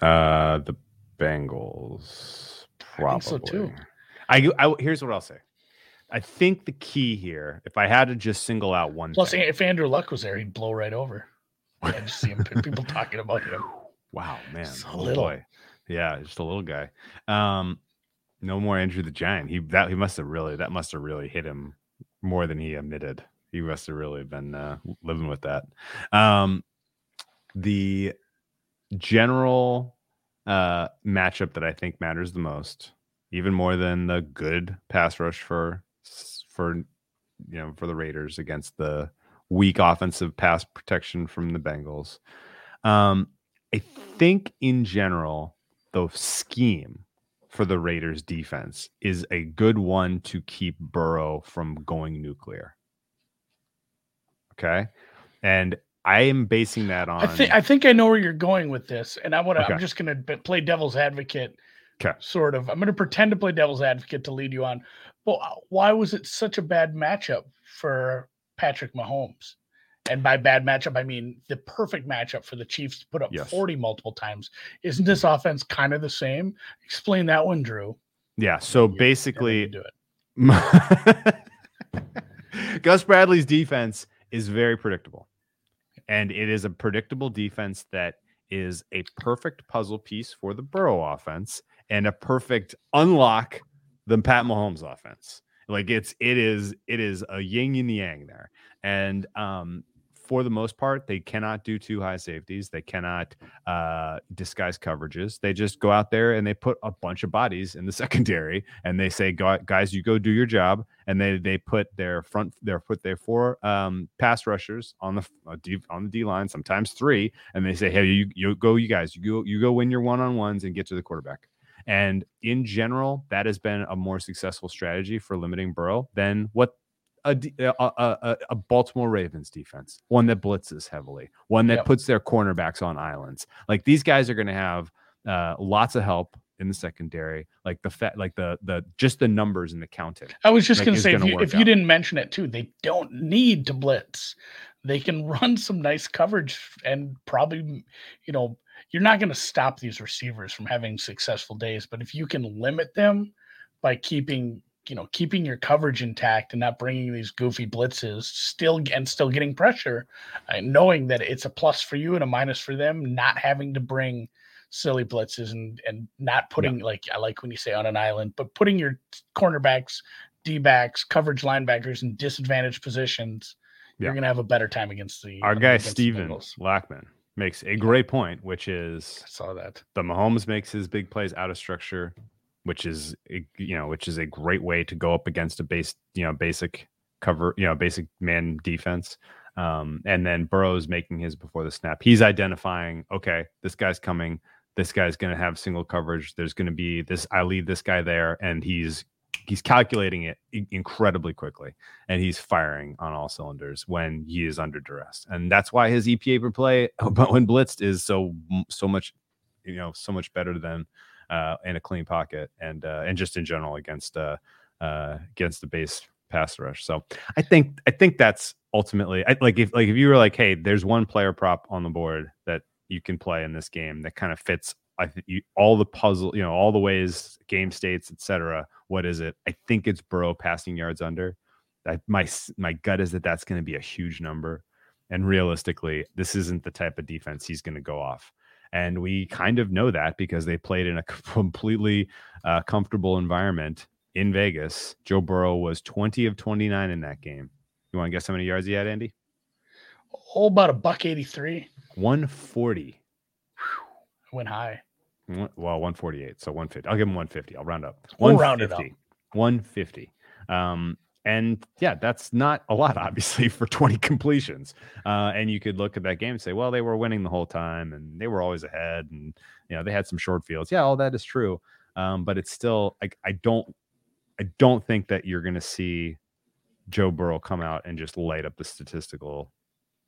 Uh, the Bengals, I probably. think so, too. I, I here's what I'll say. I think the key here, if I had to just single out one Plus, thing, if Andrew Luck was there, he'd blow right over. I just see him, people talking about him. wow, man, a oh little. boy. yeah, just a little guy. Um, no more Andrew the Giant. He that he must have really that must have really hit him more than he admitted. He must have really been uh, living with that. Um, the general uh, matchup that I think matters the most, even more than the good pass rush for for you know for the Raiders against the weak offensive pass protection from the Bengals. Um, I think in general, the scheme for the Raiders defense is a good one to keep Burrow from going nuclear. Okay. And I am basing that on I think I think I know where you're going with this, and I want to. I'm just going to play devil's advocate. 'Kay. Sort of. I'm going to pretend to play devil's advocate to lead you on. Well, uh, why was it such a bad matchup for Patrick Mahomes? And by bad matchup, I mean the perfect matchup for the Chiefs to put up Yes. 40 multiple times. Isn't this offense kind of the same? Explain that one, Drew. yeah. So Yeah, basically, do it. Gus Bradley's defense is very predictable. And it is a predictable defense that is a perfect puzzle piece for the Burrow offense and a perfect unlock the Pat Mahomes offense. Like it's it is it is a yin and yang there. And um for the most part, they cannot do two high safeties. They cannot uh, disguise coverages. They just go out there and they put a bunch of bodies in the secondary, and they say, "Guys, you go do your job." And they they put their front, their put their four um, pass rushers on the uh, D, on the D line, sometimes three, and they say, "Hey, you you go, you guys, you go, you go win your one on ones and get to the quarterback." And in general, that has been a more successful strategy for limiting Burrow than what a, a, a- a- Baltimore Ravens defense, one that blitzes heavily, one that Yep. puts their cornerbacks on islands. Like these guys are going to have uh, lots of help in the secondary, like the fa- like the the just the numbers and the counting. I was just like, going to say, if gonna you, if you didn't mention it too, they don't need to blitz. They can run some nice coverage and probably, you know, you're not going to stop these receivers from having successful days. But if you can limit them by keeping, you know, keeping your coverage intact and not bringing these goofy blitzes, still and still getting pressure, uh, knowing that it's a plus for you and a minus for them, not having to bring silly blitzes and and not putting like I like when you say on an island, but putting your cornerbacks, D backs, coverage linebackers in disadvantaged positions, Yeah. you're gonna have a better time against the Our guy against the Steven Lackman makes a great point, which is I saw that. the Mahomes makes his big plays out of structure, which is you know which is a great way to go up against a base you know basic cover you know basic man defense. Um, and then Burrow's making his before the snap. He's identifying, okay, this guy's coming. This guy's going to have single coverage. There's going to be this. I leave this guy there, and he's he's calculating it incredibly quickly, and he's firing on all cylinders when he is under duress. And that's why his EPA per play, but when blitzed, is so so much you know so much better than uh, in a clean pocket and uh, and just in general against uh, uh, against the base pass rush. So I think I think that's ultimately I, like if like if you were like, hey, there's one player prop on the board that you can play in this game that kind of fits. I think you, all the puzzle, you know, all the ways, game states, etc. What is it? I think it's Burrow passing yards under. I, my my gut is that that's going to be a huge number, and realistically, this isn't the type of defense he's going to go off. And we kind of know that because they played in a completely uh, comfortable environment in Vegas. Joe Burrow was 20 of 29 in that game. You want to guess how many yards he had, Andy? Oh, about a buck eighty three. 140. Went high. Well, 148. So 150. I'll give him 150. I'll round up. We'll round it up. 150. 150. Um, and yeah, that's not a lot, obviously, for 20 completions. Uh, and you could look at that game and say, well, they were winning the whole time and they were always ahead. And, you know, they had some short fields. Yeah, all that is true. Um, but it's still like, I don't, I don't think that you're going to see Joe Burrow come out and just light up the statistical,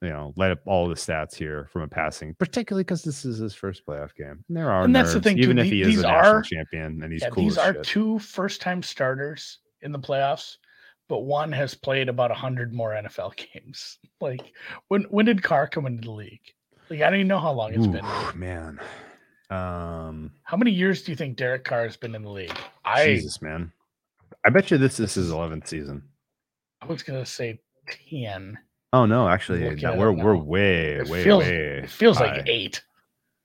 you know, light up all the stats here from a passing, particularly because this is his first playoff game. And there are, And that's the nerves, thing, even if the- he is a national are- champion and he's Yeah, cool. these are shit. two first time starters in the playoffs, but one has played about 100 more NFL games. Like, when when did Carr come into the league? Like, I don't even know how long it's been. Man. Um, How many years do you think Derek Carr has been in the league? I, Jesus, man. I bet you this this is 11th season. I was going to say 10. Oh no, actually, no, we're we're now. way It way feels, way. it feels high. like eight.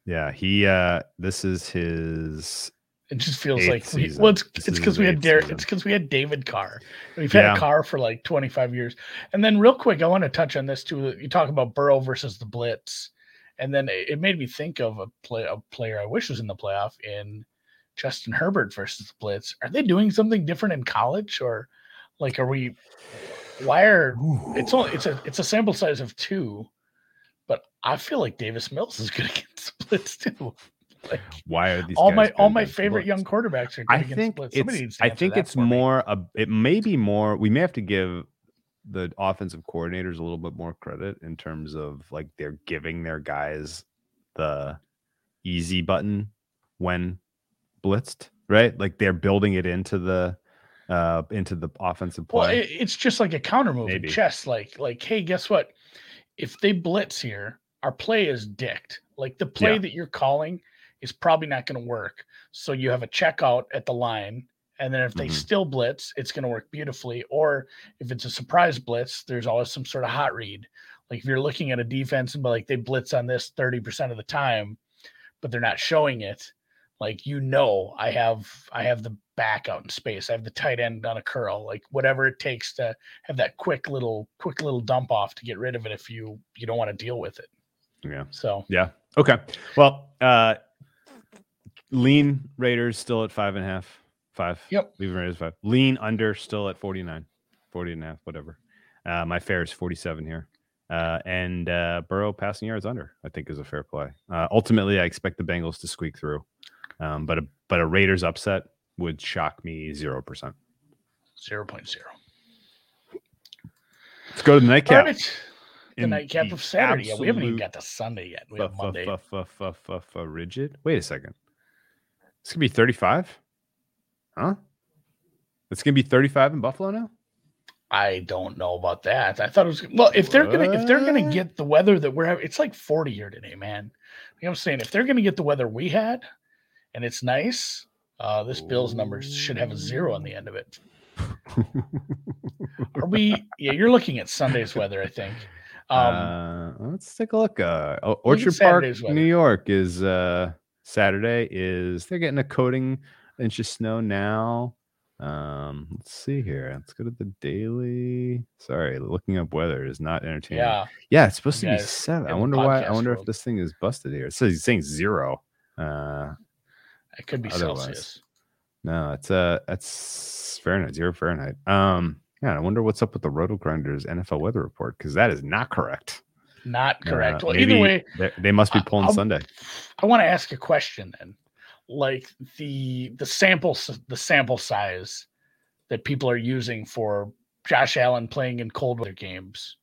Yeah, he. uh This is his. It just feels Eighth like we, well, it's This it's because we had Derek. It's because we had David Carr. We've had Yeah. a Carr for like 25 years. And then, real quick, I want to touch on this too. You talk about Burrow versus the Blitz, and then it it made me think of a play a player I wish was in the playoff in Justin Herbert versus the Blitz. Are they doing something different in college, or like are we? Why are it's only it's a it's a sample size of two, but I feel like Davis Mills is good against the Blitz too. Like Why are these all my all my favorite young quarterbacks are I think. It's. I think it's more. A, it may be more. We may have to give the offensive coordinators a little bit more credit in terms of like they're giving their guys the easy button when blitzed, right? Like they're building it into the uh into the offensive Well, play. it, it's just like a counter move Maybe. in chess. Like, like, hey, guess what? If they blitz here, our play is dicked. Like the play Yeah. that you're calling is probably not going to work. So you have a checkout at the line, and then if they Mhm. still blitz, it's going to work beautifully. Or if it's a surprise blitz, there's always some sort of hot read. Like if you're looking at a defense and like they blitz on this 30% of the time, but they're not showing it, like you know I have I have the back out in space. I have the tight end on a curl, like whatever it takes to have that quick little quick little dump off to get rid of it if you you don't want to deal with it. yeah. So Yeah. Okay. Well, uh lean Raiders still at five and a half. Five. Yep. Leaving Raiders five. Lean under still at 49. 40 and a half, whatever. Uh my fair is 47 here. Uh and uh Burrow passing yards under, I think is a fair play. Uh ultimately I expect the Bengals to squeak through. Um, but a but a Raiders upset would shock me zero percent. 0.0. Let's go to the nightcap. right. The nightcap the of Saturday. Yeah, we haven't even got to Sunday yet. We have Monday. rigid. Wait a second. It's gonna be 35? Huh? It's gonna be 35 in Buffalo now? I don't know about that. I thought it was well. If they're gonna if they're gonna get the weather that we're having, it's like forty here today, man. You know what I'm saying? If they're gonna get the weather we had, and it's nice, uh, this Bills number should have a zero on the end of it. Are we? Yeah, you're looking at Sunday's weather, I think. Um, uh, let's take a look. Uh, Look Orchard Park, weather. New York is uh, Saturday. Is they're getting a coating inch of snow now? Um, let's see here. Let's go to the daily. Sorry, looking up weather is not entertaining. yeah, Yeah, it's supposed to be seven. I wonder why. I wonder if this thing is busted here. It says he's saying zero. Uh, it could be Otherwise. Celsius. no, it's uh, that's Fahrenheit, zero Fahrenheit. Um, yeah, I wonder what's up with the RotoGrinders NFL weather report because that is not correct. Not correct. Uh, well, either way, they- must be pulling I'll- Sunday. I want to ask a question then. Like the the sample the sample size that people are using for Josh Allen playing in cold weather games,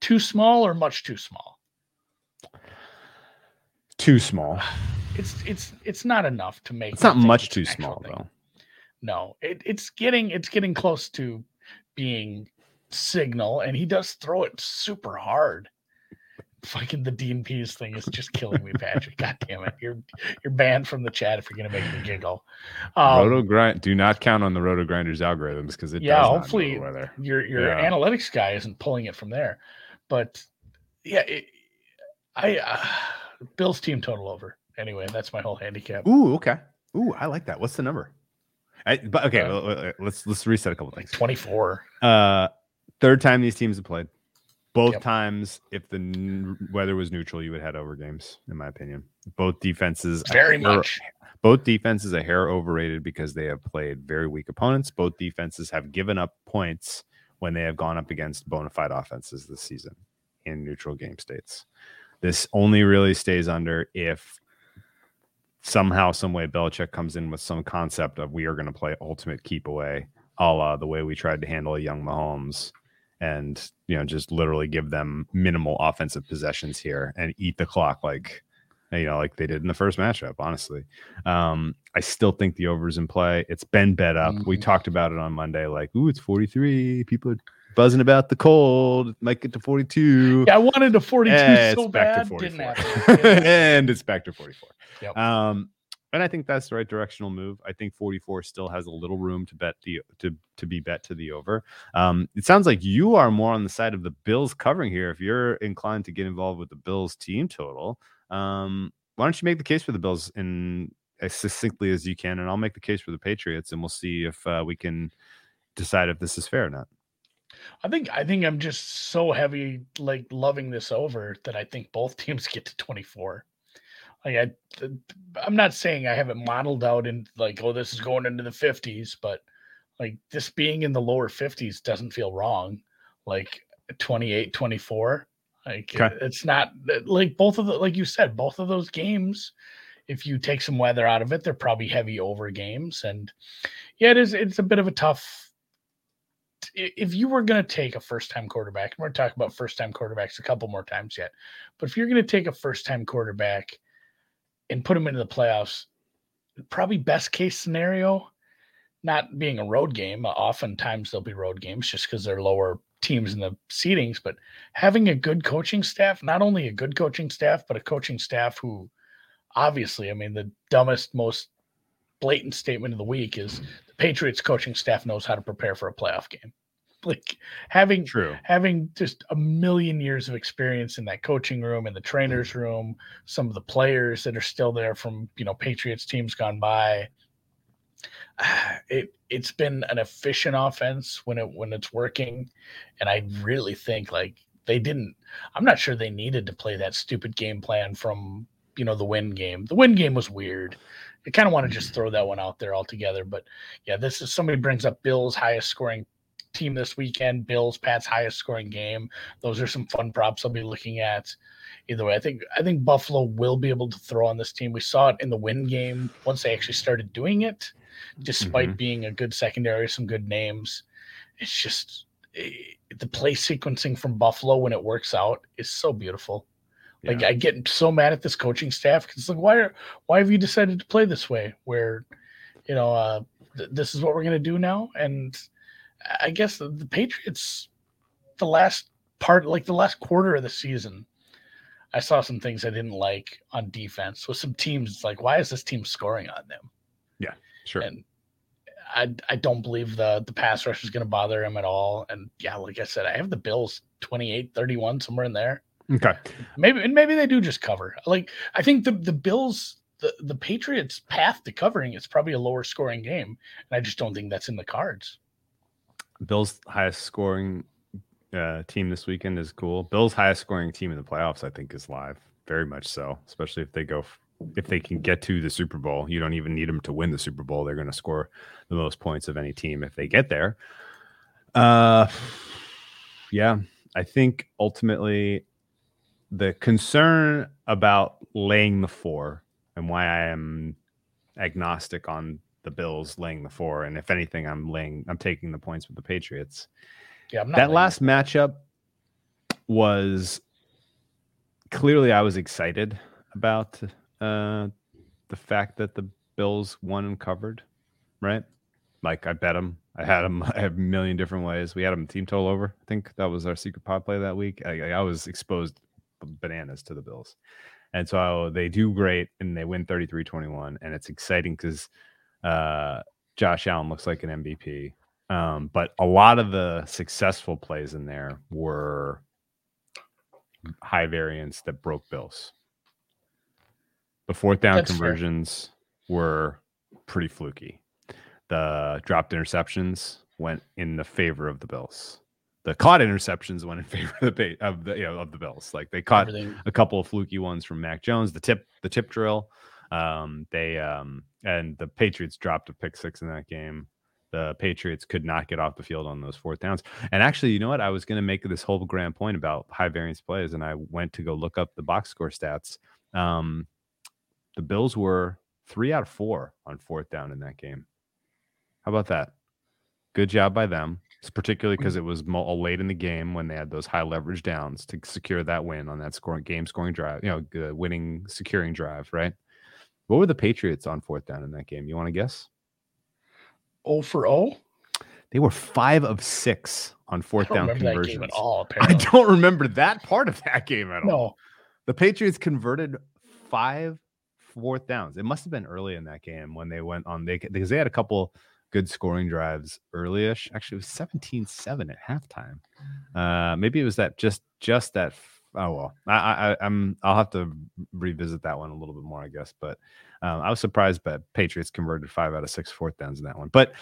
too small or much too small? Too small. It's it's it's not enough to make. It's not much it's too small thing. though. No, it, it's getting it's getting close to being signal, and he does throw it super hard. Fucking the Dean Pees thing is just killing me, Patrick. God damn it, you're you're banned from the chat if you're gonna make me giggle. Um, Roto grind. Do not count on the RotoGrinders algorithms because it Yeah, does hopefully- the weather. your your Yeah. analytics guy isn't pulling it from there, but yeah, it, I uh, Bill's team total over. Anyway, that's my whole handicap. Ooh, okay. Ooh, I like that. What's the number? I, but okay, Uh, uh, let's let's reset a couple Like things. twenty four. Uh, third time these teams have played. Both Yep. times, if the n- weather was neutral, you would head over games, in my opinion. Both defenses, Very are- much. Both defenses a hair overrated because they have played very weak opponents. Both defenses have given up points when they have gone up against bona fide offenses this season in neutral game states. This only really stays under if somehow, some way, Belichick comes in with some concept of we are going to play ultimate keep away, a la the way we tried to handle a young Mahomes, and you know just literally give them minimal offensive possessions here and eat the clock like you know like they did in the first matchup. Honestly, um, I still think the overs in play. It's been bet up. Mm-hmm. We talked about it on Monday. Like, ooh, it's forty three. People are buzzing about the cold. Might get to 42. Yeah, I wanted to 42 eh, so bad. Didn't happen. and it's back to 44. Yep. Um, and I think that's the right directional move. I think 44 still has a little room to bet the to to be bet to the over. Um, it sounds like you are more on the side of the Bills covering here. If you're inclined to get involved with the Bills team total, um, why don't you make the case for the Bills in as succinctly as you can, and I'll make the case for the Patriots, and we'll see if uh, we can decide if this is fair or not. I think I think I'm just so heavy like loving this over that I think both teams get to 24. Like I, I'm not saying I have it modeled out in like oh this is going into the 50s, but like this being in the lower 50s doesn't feel wrong. Like 28, 24. Like okay. it's not like both of the like you said, both of those games. If you take some weather out of it, they're probably heavy over games, and yeah, it is. It's a bit of a tough if you were going to take a first time quarterback, and we're talking about first time quarterbacks a couple more times yet, but if you're going to take a first time quarterback and put them into the playoffs, probably best case scenario, not being a road game, uh, oftentimes there'll be road games just because they're lower teams in the seedings, but having a good coaching staff, not only a good coaching staff, but a coaching staff who obviously, I mean, the dumbest, most blatant statement of the week is the Patriots coaching staff knows how to prepare for a playoff game. Like having True. having just a million years of experience in that coaching room in the mm. trainers room, some of the players that are still there from you know Patriots teams gone by. It it's been an efficient offense when it when it's working, and I really think like they didn't. I'm not sure they needed to play that stupid game plan from you know the win game. The win game was weird. I kind of want to just mm. throw that one out there altogether. But yeah, this is somebody brings up Bills highest scoring team this weekend. Bills Pat's highest scoring game. Those are some fun props I'll be looking at. Either way, I think I think Buffalo will be able to throw on this team. We saw it in the win game once they actually started doing it, despite mm-hmm. being a good secondary, some good names. It's just it, eh, the play sequencing from Buffalo when it works out is so beautiful. Like yeah. I get so mad at this coaching staff because like why are why have you decided to play this way? Where you know uh, th- this is what we're gonna do now, and I guess the, the Patriots, the last part, like the last quarter of the season, I saw some things I didn't like on defense with some teams. It's like why is this team scoring on them? Yeah, sure. And I I don't believe the the pass rush is going to bother him at all. And yeah, like I said, I have the Bills 28, 31, somewhere in there. Okay. Maybe and maybe they do just cover. Like I think the the Bills the, the Patriots path to covering is probably a lower scoring game. And I just don't think that's in the cards. Bills highest scoring uh, team this weekend is cool. Bills highest scoring team in the playoffs, I think, is live. Very much so, especially if they go if they can get to the Super Bowl. You don't even need them to win the Super Bowl. They're going to score the most points of any team if they get there. Uh yeah, I think ultimately the concern about laying the four and why I am agnostic on the Bills laying the four, and if anything, I'm laying, I'm taking the points with the Patriots. Yeah, that last matchup was clearly I was excited about uh, the fact that the Bills won and covered, right? Like I bet them. I had them. I have a million different ways. We had them team total over. I think that was our secret pod play that week. I, I was exposed bananas to the Bills. And so they do great and they win 33 21. And it's exciting because uh, Josh Allen looks like an MVP. Um, but a lot of the successful plays in there were high variance that broke Bills. The fourth down That's conversions fair. were pretty fluky. The dropped interceptions went in the favor of the Bills the caught interceptions went in favor of the of the you know of the Bills. Like they caught Everything. a couple of fluky ones from Mac Jones, the tip the tip drill, Um, they um, and the Patriots dropped a pick six in that game. The Patriots could not get off the field on those fourth downs. And actually, you know what? I was going to make this whole grand point about high variance plays, and I went to go look up the box score stats. Um, the Bills were three out of four on fourth down in that game. How about that? Good job by them. It's particularly because it was late in the game when they had those high leverage downs to secure that win on that scoring game scoring drive, you know, the winning securing drive, right? What were the Patriots on fourth down in that game? You want to guess? O for O. They were five of six on fourth down conversions. at all. I don't remember that part of that game at all. The Patriots converted five fourth downs. It must have been early in that game when they went on they because they had a couple good scoring drives early-ish. Actually, it was 17-7 at halftime. Uh maybe it was that just just that oh well. I, I I'm I'll have to revisit that one a little bit more, I guess. But um, I was surprised but Patriots converted five out of six fourth downs in that one. But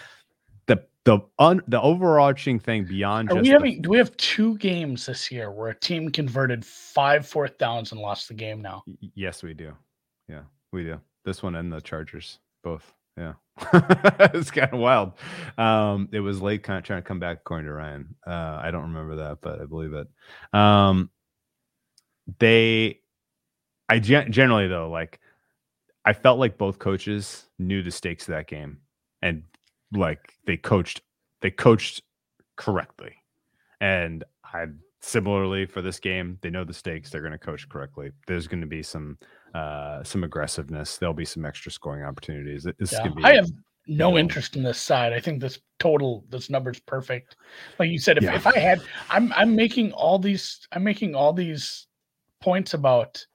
the the un, the overarching thing beyond we the having? Do we have two games this year where a team converted five fourth downs and lost the game? Now, Yes, we do. Yeah, we do. This one and the Chargers, both. Yeah, it's kind of wild. Um, it was late, kind of trying to come back, according to Ryan. Uh, I don't remember that, but I believe it. Um, they, I gen- generally though, like, I felt like both coaches knew the stakes of that game, and like they coached, they coached correctly, and I similarly for this game, they know the stakes. They're going to coach correctly. There's going to be some uh some aggressiveness. There'll be some extra scoring opportunities. This Yeah, be. I have no interest in this side. I think this total, this number's perfect. Like you said, if, Yeah. if I had, I'm I'm making all these, I'm making all these points about,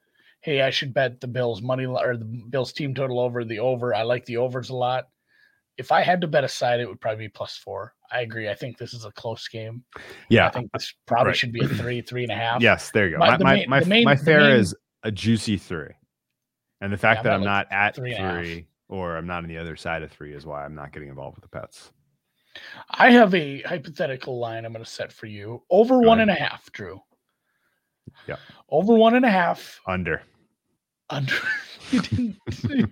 hey, I should bet the Bills money or the Bills team total over the over. I like the overs a lot. If I had to bet a side, it would probably be plus four. I agree. I think this is a close game. yeah. I think this probably right. should be a three, three and a half. Yes, there you go. My- My main- my, main- my fair main- is a juicy three, and the fact I'm that I'm like not at three three, and a half. or I'm not on the other side of three is why I'm not getting involved with the pets. I have a hypothetical line I'm going to set for you. Over Go one ahead. and a half, Drew. Yeah. Over one and a half. Under. Under. you didn't.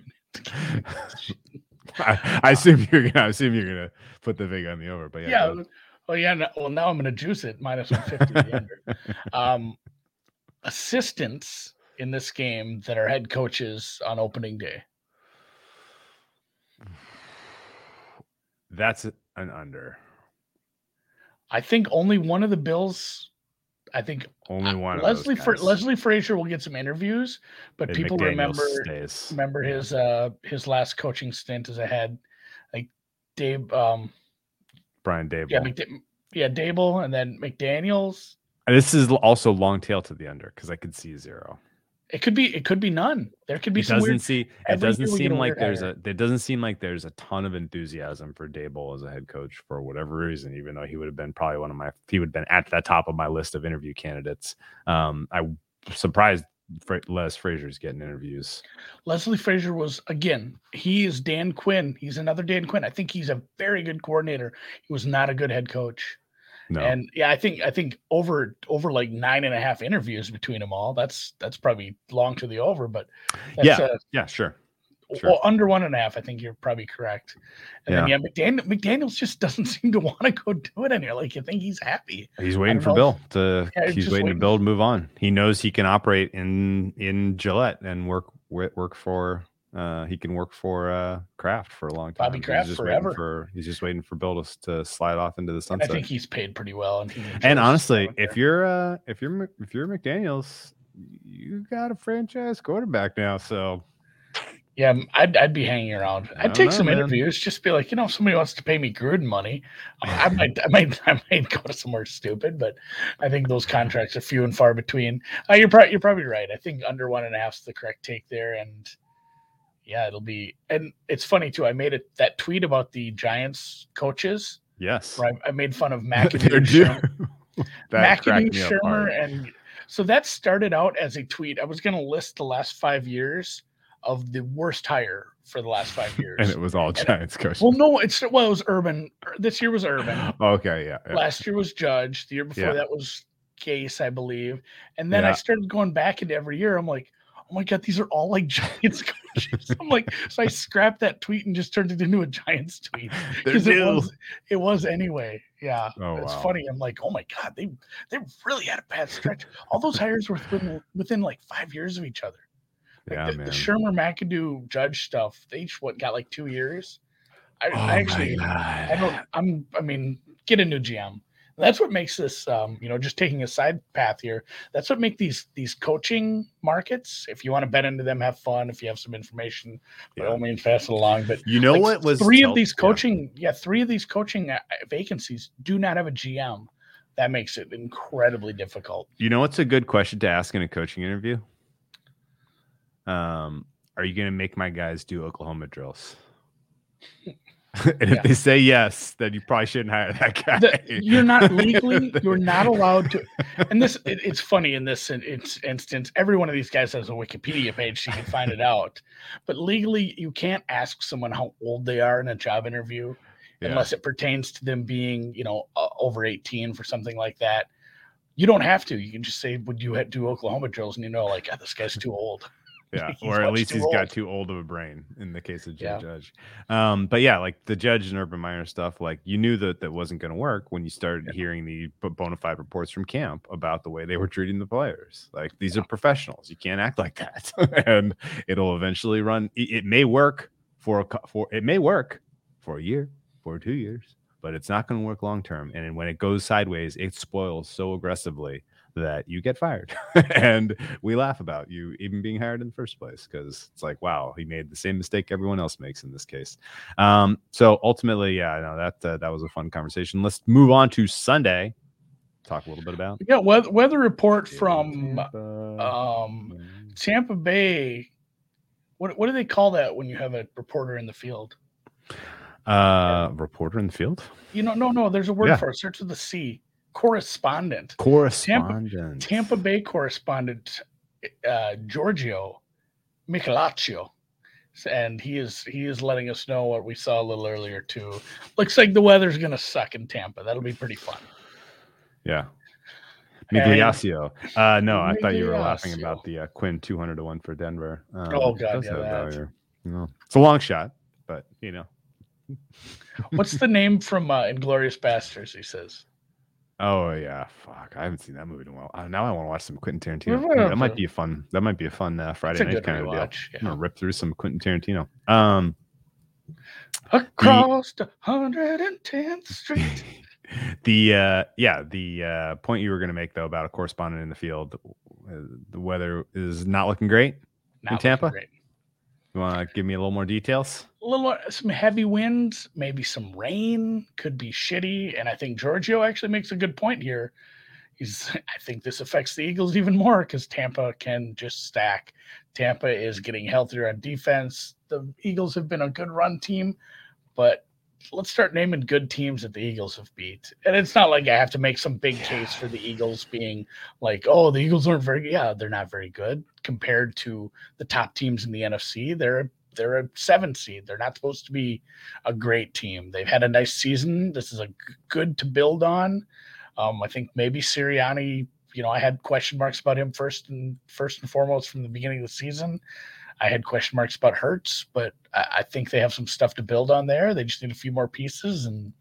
I, I assume you're gonna. I assume you're gonna put the vig on the over, but yeah. yeah. Oh yeah. No, well, now I'm going to juice it minus 150 under. Um, assistants in this game that are head coaches on opening day. That's an under. I think only one of the Bills. I think Only uh, one. Leslie of those Fra- Leslie Frazier will get some interviews, but And people McDaniels remember stays. remember Yeah. his uh his last coaching stint as a head like Dave um Brian Daboll. yeah McD- yeah Daboll and then McDaniels And this is also long tail to the under because I could see zero. It could be it could be none there could be It some doesn't see. It doesn't year we get seem like there's a. It doesn't seem like there's a ton of enthusiasm for Daboll as a head coach for whatever reason. Even though he would have been probably one of my. He would have been at the top of my list of interview candidates. Um, I'm surprised Fra- Les Frazier's getting interviews. Leslie Frazier was again he is Dan Quinn he's another Dan Quinn I think he's a very good coordinator he was not a good head coach No, and yeah I think I think over over like nine and a half interviews between them all that's that's probably long to the over but Yeah. uh, yeah, sure. Sure. Well, under one and a half, I think you're probably correct. And then yeah, McDaniel, McDaniels just doesn't seem to want to go do it anymore. Like you think he's happy. He's waiting for Bill to. Yeah, he's just waiting to build, move on. He knows he can operate in in Gillette and work work for. Uh, he can work for uh, Kraft for a long time. Bobby He's Kraft just forever. Waiting for, he's just waiting for Bill to, to slide off into the And I think he's paid pretty well. And, And honestly, if you're uh if you're if you're McDaniels, you got a franchise quarterback now. So yeah, I'd, I'd be hanging around. I'd take know, some man. interviews. Just be like, you know, if somebody wants to pay me Gruden money, I might, I might, I might go to somewhere stupid. But I think those contracts are few and far between. Uh, you're probably, you're probably right. I think under one and a half is the correct take there. And yeah, it'll be. And it's funny too. I made it that tweet about the Giants coaches. yes, Where I, I made fun of McAdoo. Shurmur, McAdoo, Shurmur, and so that started out as a tweet. I was going to list the last five years of the worst hire for the last five years. and it was all Giants coaches. well, no, it's well, it was Urban. Er, this year was Urban. okay, yeah, yeah. Last year was Judge. The year before Yeah. that was Case, I believe. And then I started going back into every year. I'm like, oh my god, these are all like Giants coaches. I'm like, so I scrapped that tweet and just turned it into a Giants tweet because it was it was anyway. Yeah, Oh, it's wow. funny. I'm like, oh my god, they they really had a bad stretch. All those hires were within, within like five years of each other. Like Yeah, the, man. the Shurmur McAdoo Judge stuff, they each what got like two years. I, Oh I actually, I don't. I'm. I mean, get a new GM. That's what makes this. Um, you know, just taking a side path here. That's what make these these coaching markets. If you want to bet into them, have fun. If you have some information, by Yeah. all means, pass it along. But You know like, what was three of these coaching? Yeah. three of these coaching uh, vacancies do not have a GM. That makes it incredibly difficult. You know what's a good question to ask in a coaching interview? Um, are you going to make my guys do Oklahoma drills? and if Yeah. they say yes, then you probably shouldn't hire that guy. The- you're not legally. You're not allowed to. And this, it, it's funny in this in, it's instance. Every one of these guys has a Wikipedia page, so you can find it out. But legally, you can't ask someone how old they are in a job interview Yeah. unless it pertains to them being, you know, uh, over 18 for something like that. You don't have to. You can just say, "Would you do Oklahoma drills?" And you know, like, "Ah, this guy's too old. Yeah, He's or at least he's got too old of a brain in the case of Yeah. Judge. Um, but yeah, like the Judge and Urban Meyer stuff, like you knew that that wasn't going to work when you started hearing the bona fide reports from camp about the way they were treating the players. Like these are professionals, you can't act like that, and it'll eventually run. It, it may work for a for it may work for a year, for two years, but it's not going to work long term. And when it goes sideways, it spoils so aggressively that you get fired and we laugh about you even being hired in the first place because it's like wow he made the same mistake everyone else makes in this case um so ultimately yeah no that uh, that was a fun conversation let's move on to sunday talk a little bit about Yeah, weather, weather report from Tampa. um, Tampa Bay. What what do they call that when you have a reporter in the field? uh reporter in the field You know, no, no. There's a word Yeah. for it. Starts with a C. Correspondent. correspondent Tampa Bay correspondent uh, Giorgio Michelaccio, and he is he is letting us know what we saw a little earlier too. Looks like the weather's gonna suck in Tampa. That'll be pretty fun. yeah Migliaccio. Uh, no, I thought you were laughing about the uh, Quinn 200 to 1 for Denver. Um, Oh, God, yeah, that. You know, it's a long shot, but you know, What's the name from uh, Inglourious Basterds? He says. Oh yeah, fuck! I haven't seen that movie in a while. Uh, now I want to watch some Quentin Tarantino. Well, Ooh, that might be a fun. That might be a fun uh, Friday a night kind of deal. rewatch. I'm gonna rip through some Quentin Tarantino. Um, Across the 110th Street. the uh, yeah, the uh, point you were gonna make though about a correspondent in the field, uh, the weather is not looking great. Not looking Tampa? great. You want to give me a little more details? A little uh, some heavy winds, maybe some rain, could be shitty. And I think Giorgio actually makes a good point here. He's I think this affects the Eagles even more because Tampa can just stack. Tampa is getting healthier on defense. The Eagles have been a good run team, but let's start naming good teams that the Eagles have beat. And it's not like I have to make some big case for the Eagles being like, oh, the Eagles aren't very yeah, they're not very good compared to the top teams in the NFC. They're they're a seven seed. They're not supposed to be a great team. They've had a nice season. This is a good to build on. Um, I think maybe Sirianni. You know, I had question marks about him first and first and foremost from the beginning of the season. I had question marks about Hurts, but I, I think they have some stuff to build on there. They just need a few more pieces, and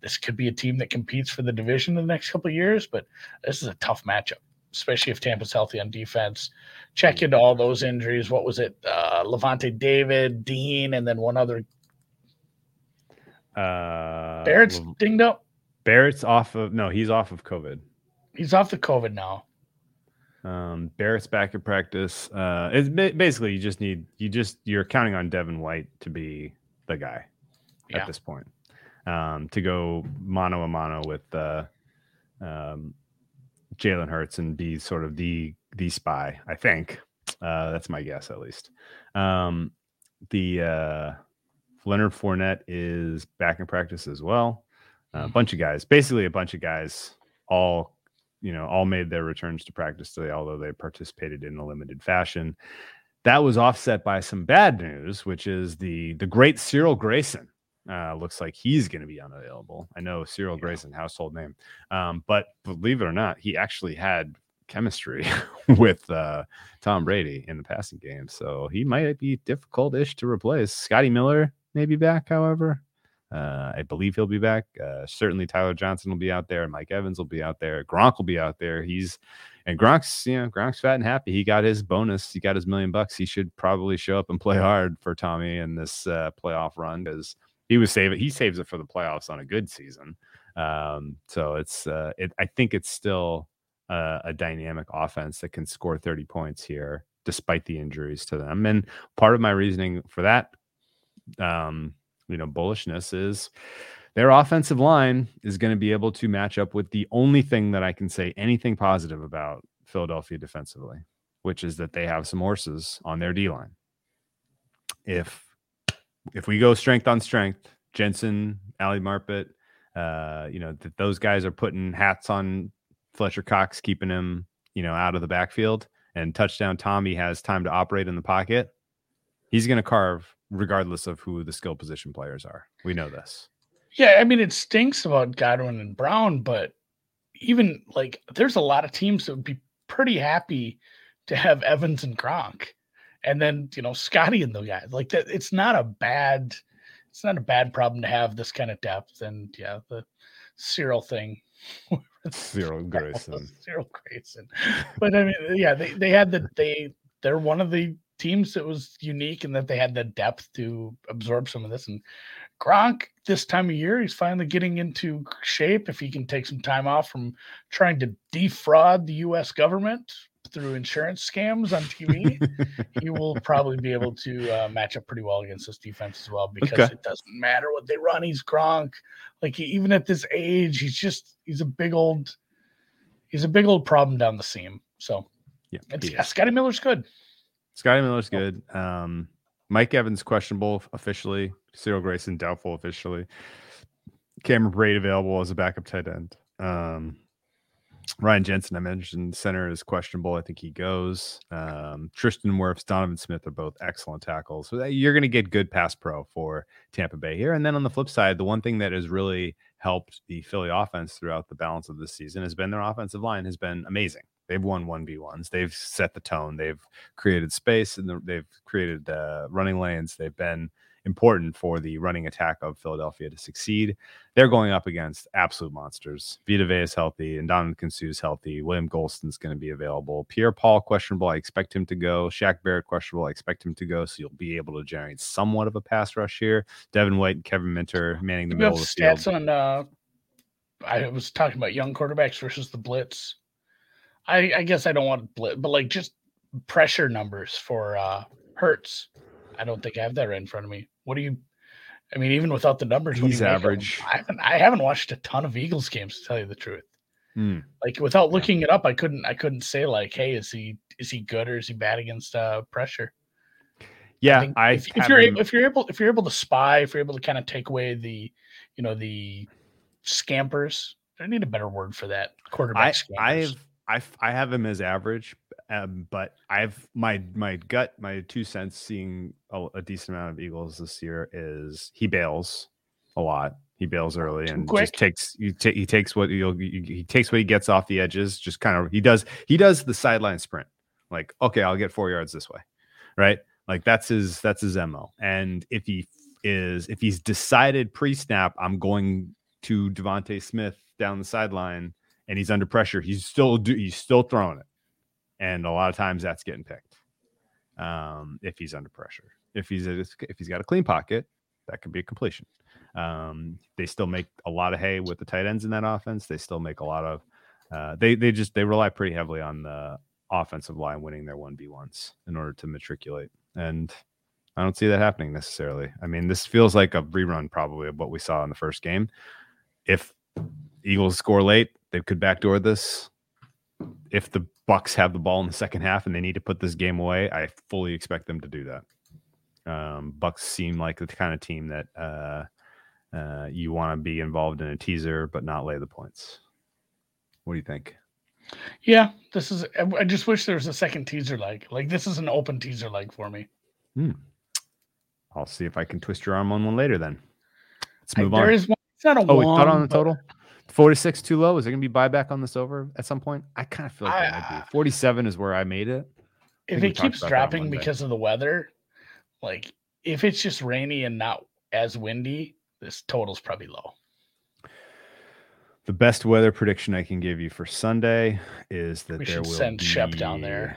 this could be a team that competes for the division in the next couple of years. But this is a tough matchup, especially if Tampa's healthy on defense. Check into all those injuries. What was it? Uh, Lavonte David, Dean, and then one other. Uh, Barrett's Lev- dinged up. Barrett's off of no, he's off of COVID. He's off the COVID now. Um, Barrett's back at practice. Uh, it's ba- basically you just need you just you're counting on Devin White to be the guy Yeah. at this point. Um, to go mano a mano with uh, um, Jalen Hurts and be sort of the the spy. I think uh, that's my guess at least. Um, the uh, Leonard Fournette is back in practice as well. a Mhm. bunch of guys, basically a bunch of guys, all you know, all made their returns to practice today, although they participated in a limited fashion. That was offset by some bad news, which is the the great Cyril Grayson. Uh, looks like he's going to be unavailable. I know Cyril Yeah. Grayson, household name, um, but believe it or not, he actually had chemistry with uh, Tom Brady in the passing game. So he might be difficult ish to replace. Scotty Miller may be back, however. Uh, I believe he'll be back. Uh, certainly, Tyler Johnson will be out there. Mike Evans will be out there. Gronk will be out there. He's and Gronk's, you know, Gronk's fat and happy. He got his bonus. He got his million bucks. He should probably show up and play hard for Tommy in this uh, playoff run because he was saving. He saves it for the playoffs on a good season. Um, so it's, uh, it, I think it's still uh, a dynamic offense that can score 30 points here despite the injuries to them. And part of my reasoning for that, um, you know, bullishness is their offensive line is going to be able to match up with the only thing that I can say anything positive about Philadelphia defensively, which is that they have some horses on their D line. If if we go strength on strength, Jensen, Ali Marpet, uh, you know, that those guys are putting hats on Fletcher Cox, keeping him, you know, out of the backfield, and touchdown Tommy has time to operate in the pocket. He's going to carve regardless of who the skill position players are. We know this. Yeah, I mean it stinks about Godwin and Brown, but even like there's a lot of teams that would be pretty happy to have Evans and Gronk, and then you know Scotty and the guys like that. It's not a bad, it's not a bad problem to have this kind of depth. And yeah, the Cyril thing. Cyril Grayson. Cyril Grayson. But I mean, yeah, they, they had the they they're one of the teams that was unique and that they had the depth to absorb some of this. And Gronk, this time of year, he's finally getting into shape. If he can take some time off from trying to defraud the U.S. government through insurance scams on TV, he will probably be able to uh, match up pretty well against this defense as well because okay. it doesn't matter what they run. He's Gronk. Like he, even at this age, he's just he's a big old he's a big old problem down the seam. So yeah, yeah Scotty Miller's good. Scotty Miller's good. Um, Mike Evans questionable officially. Cyril Grayson doubtful officially. Cameron Brate available as a backup tight end. Um, Ryan Jensen, I mentioned center is questionable. I think he goes. Um, Tristan Wirfs, Donovan Smith are both excellent tackles. So you're going to get good pass pro for Tampa Bay here. And then on the flip side, the one thing that has really helped the Philly offense throughout the balance of this season has been their offensive line has been amazing. They've won one v ones. They've set the tone. They've created space and they've created uh, running lanes. They've been important for the running attack of Philadelphia to succeed. They're going up against absolute monsters. Vita Vea is healthy, and Ndamukong Suh is healthy. William Gholston's going to be available. Pierre Paul questionable. I expect him to go. Shaq Barrett questionable. I expect him to go. So you'll be able to generate somewhat of a pass rush here. Devin White and Kevin Minter manning the middle of the stats field. on. Uh, I was talking about young quarterbacks versus the blitz. I, I guess I don't want but like just pressure numbers for uh Hurts. I don't think I have that right in front of me. What do you? I mean, even without the numbers, he's average. I haven't I haven't watched a ton of Eagles games to tell you the truth. Hmm. Like without looking it up, I couldn't I couldn't say like, hey, is he is he good or is he bad against uh pressure? Yeah, I, I if, if you're if you're able if you're able to spy, if you're able to kind of take away the you know the scampers, I need a better word for that. Quarterback. I, I've I, I have him as average, um, but I've my my gut, my two cents, seeing a, a, decent amount of Eagles this year is he bails a lot. He bails early and just takes he, t- he takes what he, he takes what he gets off the edges. Just kind of he does he does the sideline sprint. Like okay, I'll get four yards this way, right? Like that's his that's his mo. And if he is if he's decided pre snap, I'm going to DeVonta Smith down the sideline and he's under pressure, he's still do, he's still throwing it, and a lot of times that's getting picked. Um, if he's under pressure, if he's a, if he's got a clean pocket, that could be a completion. Um, they still make a lot of hay with the tight ends in that offense. They still make a lot of uh, they they just they rely pretty heavily on the offensive line winning their one v ones in order to matriculate, and I don't see that happening necessarily. I mean, this feels like a rerun probably of what we saw in the first game. If Eagles score late, they could backdoor this. If the Bucks have the ball in the second half and they need to put this game away, I fully expect them to do that. Um, Bucks seem like the kind of team that uh, uh, you want to be involved in a teaser but not lay the points. What do you think? Yeah, this is. I just wish there was a second teaser leg. Like this is an open teaser leg for me. Hmm. I'll see if I can twist your arm on one later. Then let's move I, on. There is one. It's not a oh, one. on the total. 46 too low. Is there going to be buyback on this over at some point? I kind of feel like there might be. 47 is where I made it. if it keeps about that on dropping because of the weather, like if it's just rainy and not as windy, this total's probably low. The best weather prediction I can give you for Sunday is that We there should will send be... Shep down there.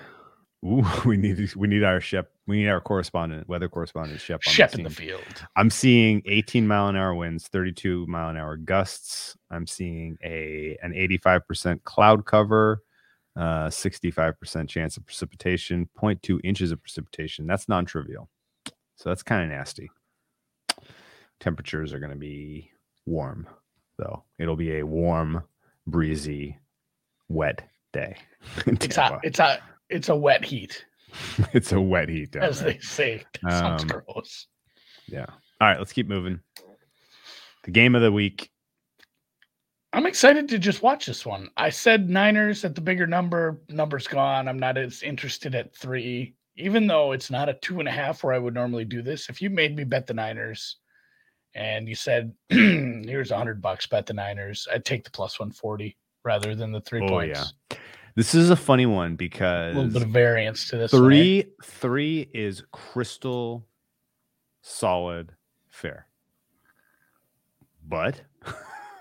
Ooh, we need we need our Shep. We need our correspondent, weather correspondent Shep. on Shep in the field. I'm seeing 18 mile an hour winds, 32 mile an hour gusts. I'm seeing a an 85% cloud cover, uh, 65% chance of precipitation, 0.2 inches of precipitation. That's non-trivial. So that's kind of nasty. Temperatures are going to be warm, though. It'll be a warm, breezy, wet day. It's hot. It's hot. It's a wet heat, It's a wet heat as there. they say. That sounds Um, gross. Yeah. All right, let's keep moving. The game of the week. I'm excited to just watch this one. I said Niners at the bigger number. Number's gone. I'm not as interested at three, even though it's not a two and a half where I would normally do this. If you made me bet the Niners and you said, here's a hundred bucks, bet the Niners, I'd take the plus 140 rather than the three Oh, points. This is a funny one because A little bit of variance to this. one, eh? three three is crystal solid fair. But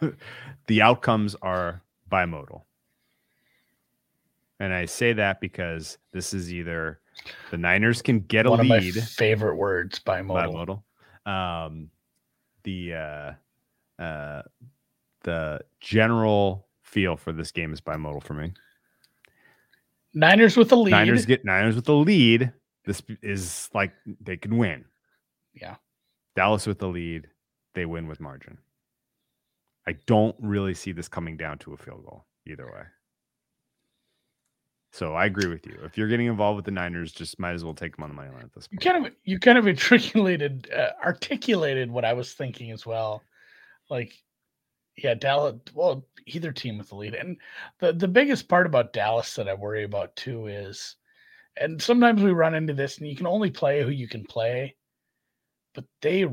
the outcomes are bimodal. And I say that because this is either the Niners can get a One of my lead favorite words by modal. bimodal. Um, the uh, uh, the general feel for this game is bimodal for me. Niners with the lead. Niners get Niners with the lead. This is like they can win. Yeah. Dallas with the lead, they win with margin. I don't really see this coming down to a field goal either way. So I agree with you. If you're getting involved with the Niners, just might as well take them on the money line at this point. you kind of you kind of articulated uh, articulated what I was thinking as well. Like, yeah, Dallas. Well, either team with the lead, and the the biggest part about Dallas that I worry about too is, and sometimes we run into this, and you can only play who you can play, but they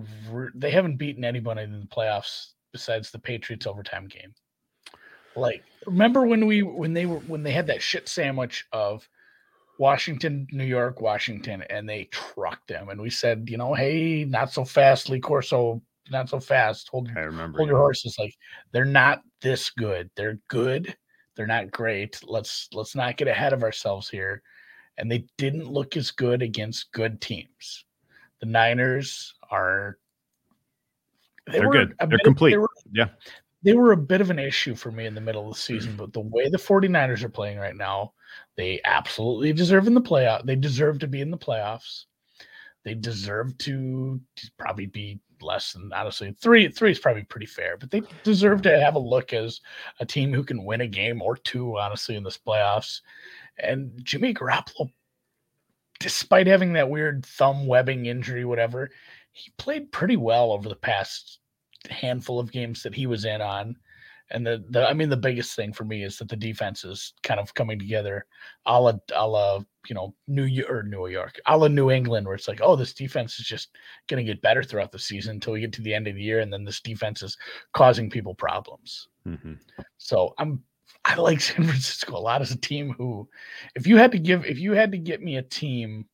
they haven't beaten anybody in the playoffs besides the Patriots overtime game. Like, remember when we when they were when they had that shit sandwich of Washington, New York, Washington, and they trucked them. And we said, you know, hey, not so fast, Lee Corso, not so fast. Hold, I remember. hold you. your horses. Like they're not this good. They're good. They're not great. Let's let's not get ahead of ourselves here. And they didn't look as good against good teams. The Niners are. They They're good. They're of- complete. they were- Yeah. they were a bit of an issue for me in the middle of the season, mm-hmm. but the way the 49ers are playing right now, they absolutely deserve in the playoff. They deserve to be in the playoffs. They deserve to probably be less than honestly three. Three is probably pretty fair, but they deserve to have a look as a team who can win a game or two, honestly, in this playoffs. And Jimmy Garoppolo, despite having that weird thumb webbing injury, whatever, he played pretty well over the past handful of games that he was in on. And the, the I mean the biggest thing for me is that the defense is kind of coming together a la, a la you know New York or New York, a la New England, where it's like, oh, this defense is just gonna get better throughout the season until we get to the end of the year, and then this defense is causing people problems. Mhm. So I'm I like San Francisco a lot as a team who, if you had to give, if you had to get me a team,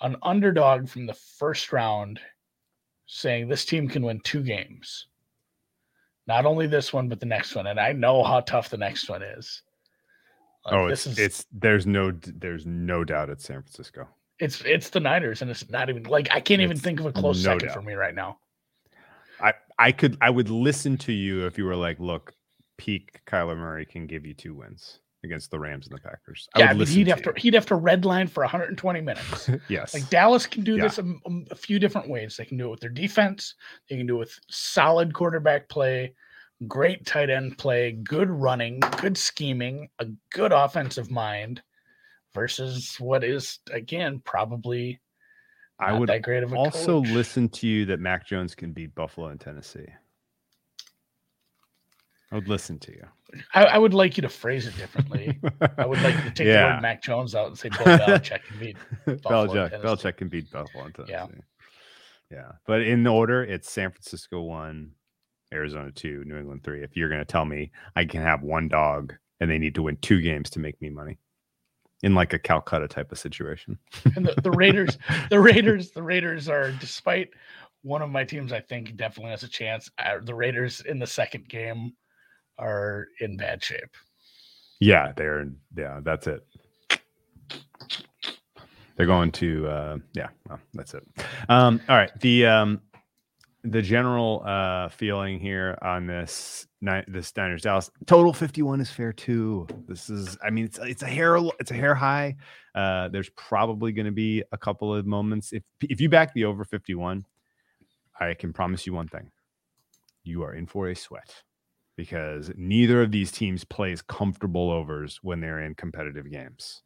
an underdog from the first round, saying this team can win two games, not only this one but the next one, and I know how tough the next one is. Oh, this it's is it's there's no there's no doubt it's San Francisco. it's it's the Niners, and it's not even like I can't even think of a close no second doubt. for me right now. I I could I would listen to you if you were like, look, peak Kyler Murray can give you two wins against the Rams and the Packers. I yeah, would I mean, listen he'd to have to he'd have to redline for 120 minutes. yes. Like Dallas can do Yeah. this a, a- a few different ways. They can do it with their defense. They can do it with solid quarterback play, great tight end play, good running, good scheming, a good offensive mind, versus what is again probably I would that great of a also coach. listen to you that Mac Jones can beat Buffalo and Tennessee. I would listen to you. I, I would like you to phrase it differently. I would like you to take the word Mac Jones out and say Bill Belichick can beat. Buffalo and Belichick, Tennessee. Belichick can beat Buffalo and Tennessee. Yeah. Yeah. But in order, it's San Francisco one, Arizona two, New England three. If you're going to tell me I can have one dog and they need to win two games to make me money in like a Calcutta type of situation. And the, the Raiders, the Raiders, the Raiders are despite one of my teams, I think definitely has a chance. Uh, the Raiders in the second game are in bad shape. Yeah, they're yeah, that's it. They're going to uh yeah, well, that's it. Um all right, the um the general uh feeling here on this night this Niners Dallas total 51 is fair too. This is I mean it's it's a hair it's a hair high. Uh there's probably going to be a couple of moments if if you back the over 51, I can promise you one thing. You are in for a sweat because neither of these teams plays comfortable overs when they're in competitive games.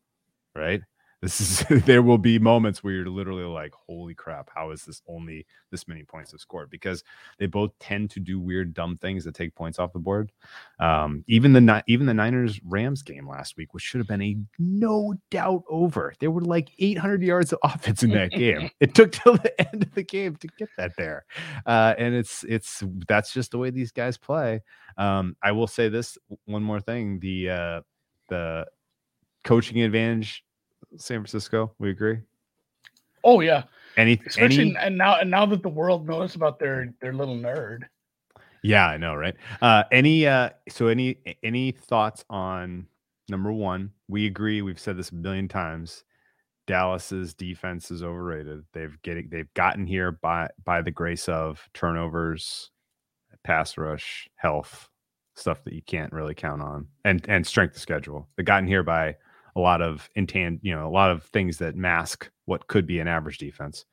Right? This is there will be moments where you're literally like, holy crap, how is this only this many points have scored? Because they both tend to do weird, dumb things that take points off the board. Um, even the even the Niners Rams game last week, which should have been a no doubt over. There were like 800 yards of offense in that game. it took till the end of the game to get that there, uh, and it's it's that's just the way these guys play. Um, I will say this one more thing: the uh, the coaching advantage San Francisco. We agree. Oh yeah. Any, especially any... and now and now that the world knows about their their little nerd. Yeah, I know, right? Uh, any uh, so any any thoughts on number one? We agree. We've said this a million times. Dallas's defense is overrated. They've getting they've gotten here by by the grace of turnovers, pass rush, health, stuff that you can't really count on, and and strength of schedule. They've gotten here by a lot of intan, you know, a lot of things that mask what could be an average defense.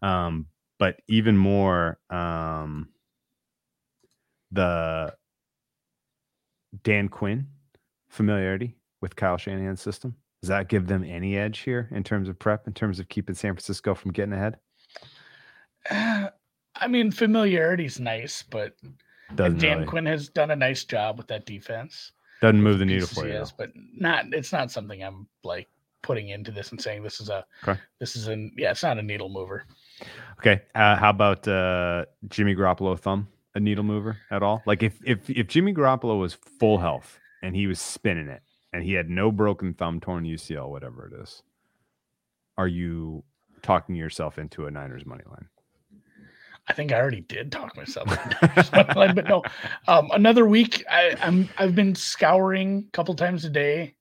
Um, but even more, um, the Dan Quinn familiarity with Kyle Shanahan's system. Does that give them any edge here in terms of prep, in terms of keeping San Francisco from getting ahead? Uh, I mean, familiarity is nice, but Dan really. Quinn has done a nice job with that defense. Doesn't move the needle for you, is, but not. It's not something I'm like putting into this and saying this is a. Okay. This is an yeah. It's not a needle mover. Okay. Uh, how about uh, Jimmy Garoppolo thumb? A needle mover at all? Like if if if Jimmy Garoppolo was full health and he was spinning it and he had no broken thumb, torn UCL, whatever it is, are you talking yourself into a Niners money line? I think I already did talk myself, but no. Um, another week, I, I'm I've been scouring a couple times a day,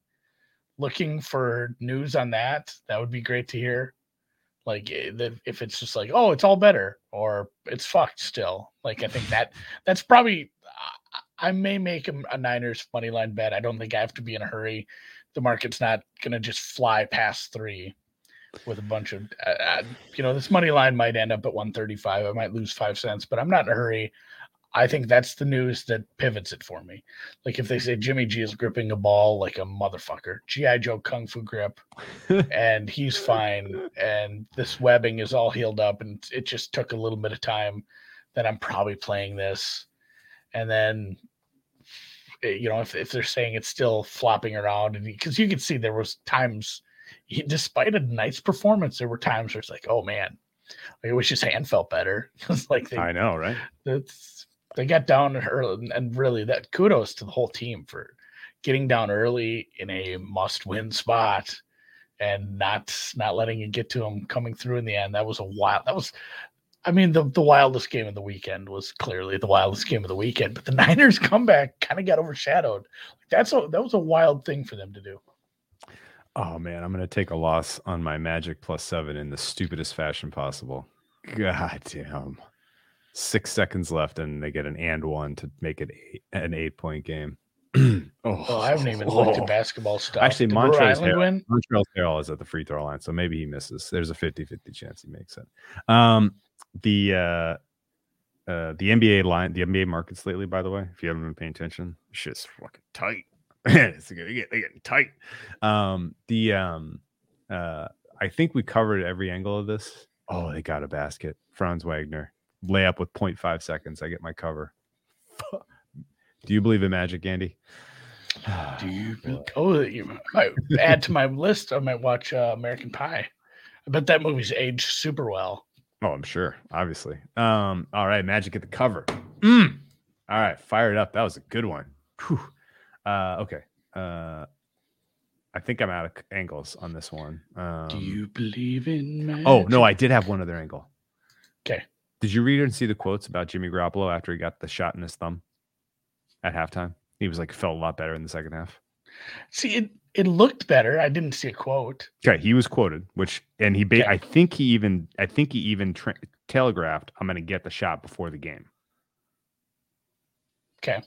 looking for news on that. That would be great to hear. Like eh, if it's just like, oh, it's all better, or it's fucked still. Like I think that that's probably. I may make a, a Niners money line bet. I don't think I have to be in a hurry. The market's not gonna just fly past three with a bunch of, uh, uh, you know, this money line might end up at 135. I might lose five cents, but I'm not in a hurry. I think that's the news that pivots it for me. Like if they say Jimmy G is gripping a ball like a motherfucker, GI Joe Kung Fu grip, and he's fine, and this webbing is all healed up, and it just took a little bit of time, then I'm probably playing this, and then eh, you know if, if they're saying it's still flopping around, and because you can see there was times he, despite a nice performance, there were times where it's like, oh man, I wish his hand felt better. it's like they, I know, right? It's they got down early, and really that kudos to the whole team for getting down early in a must-win spot and not not letting it get to them coming through in the end. That was a wild. That was, I mean, the the wildest game of the weekend was clearly the wildest game of the weekend. But the Niners comeback kind of got overshadowed. That's a that was a wild thing for them to do. Oh man, I'm gonna take a loss on my Magic plus seven in the stupidest fashion possible. God damn. Six seconds left, and they get an and one to make it eight, an eight point game. oh, oh, I haven't even looked at basketball stuff. Actually, Montrezl Harrell, Montrezl Harrell is at the free throw line, so maybe he misses. There's a 50-50 chance he makes it. Um, the uh, uh, the NBA line, the NBA markets lately, by the way, if you haven't been paying attention, shit's fucking tight. It's good. They get, they getting tight. Um, the um, uh, I think we covered every angle of this. Oh, they got a basket. Franz Wagner layup with 0.5 seconds. I get my cover. Do you believe in magic, Andy? Do you? Oh, you might add to my list. I might watch uh, American Pie. I bet that movie's aged super well. Oh, I'm sure. Obviously. Um. All right, Magic at the cover. Mm. All right, fire it up. That was a good one. Whew. Uh, okay. Uh, I think I'm out of angles on this one. Um, Do you believe in magic? Oh no, I did have one other angle. Okay. Did you read and see the quotes about Jimmy Garoppolo after he got the shot in his thumb at halftime? He was like felt a lot better in the second half. see it. It looked better. I didn't see a quote. Okay, he was quoted, which and he ba- Okay. I think he even I think he even tra- telegraphed I'm going to get the shot before the game. Okay.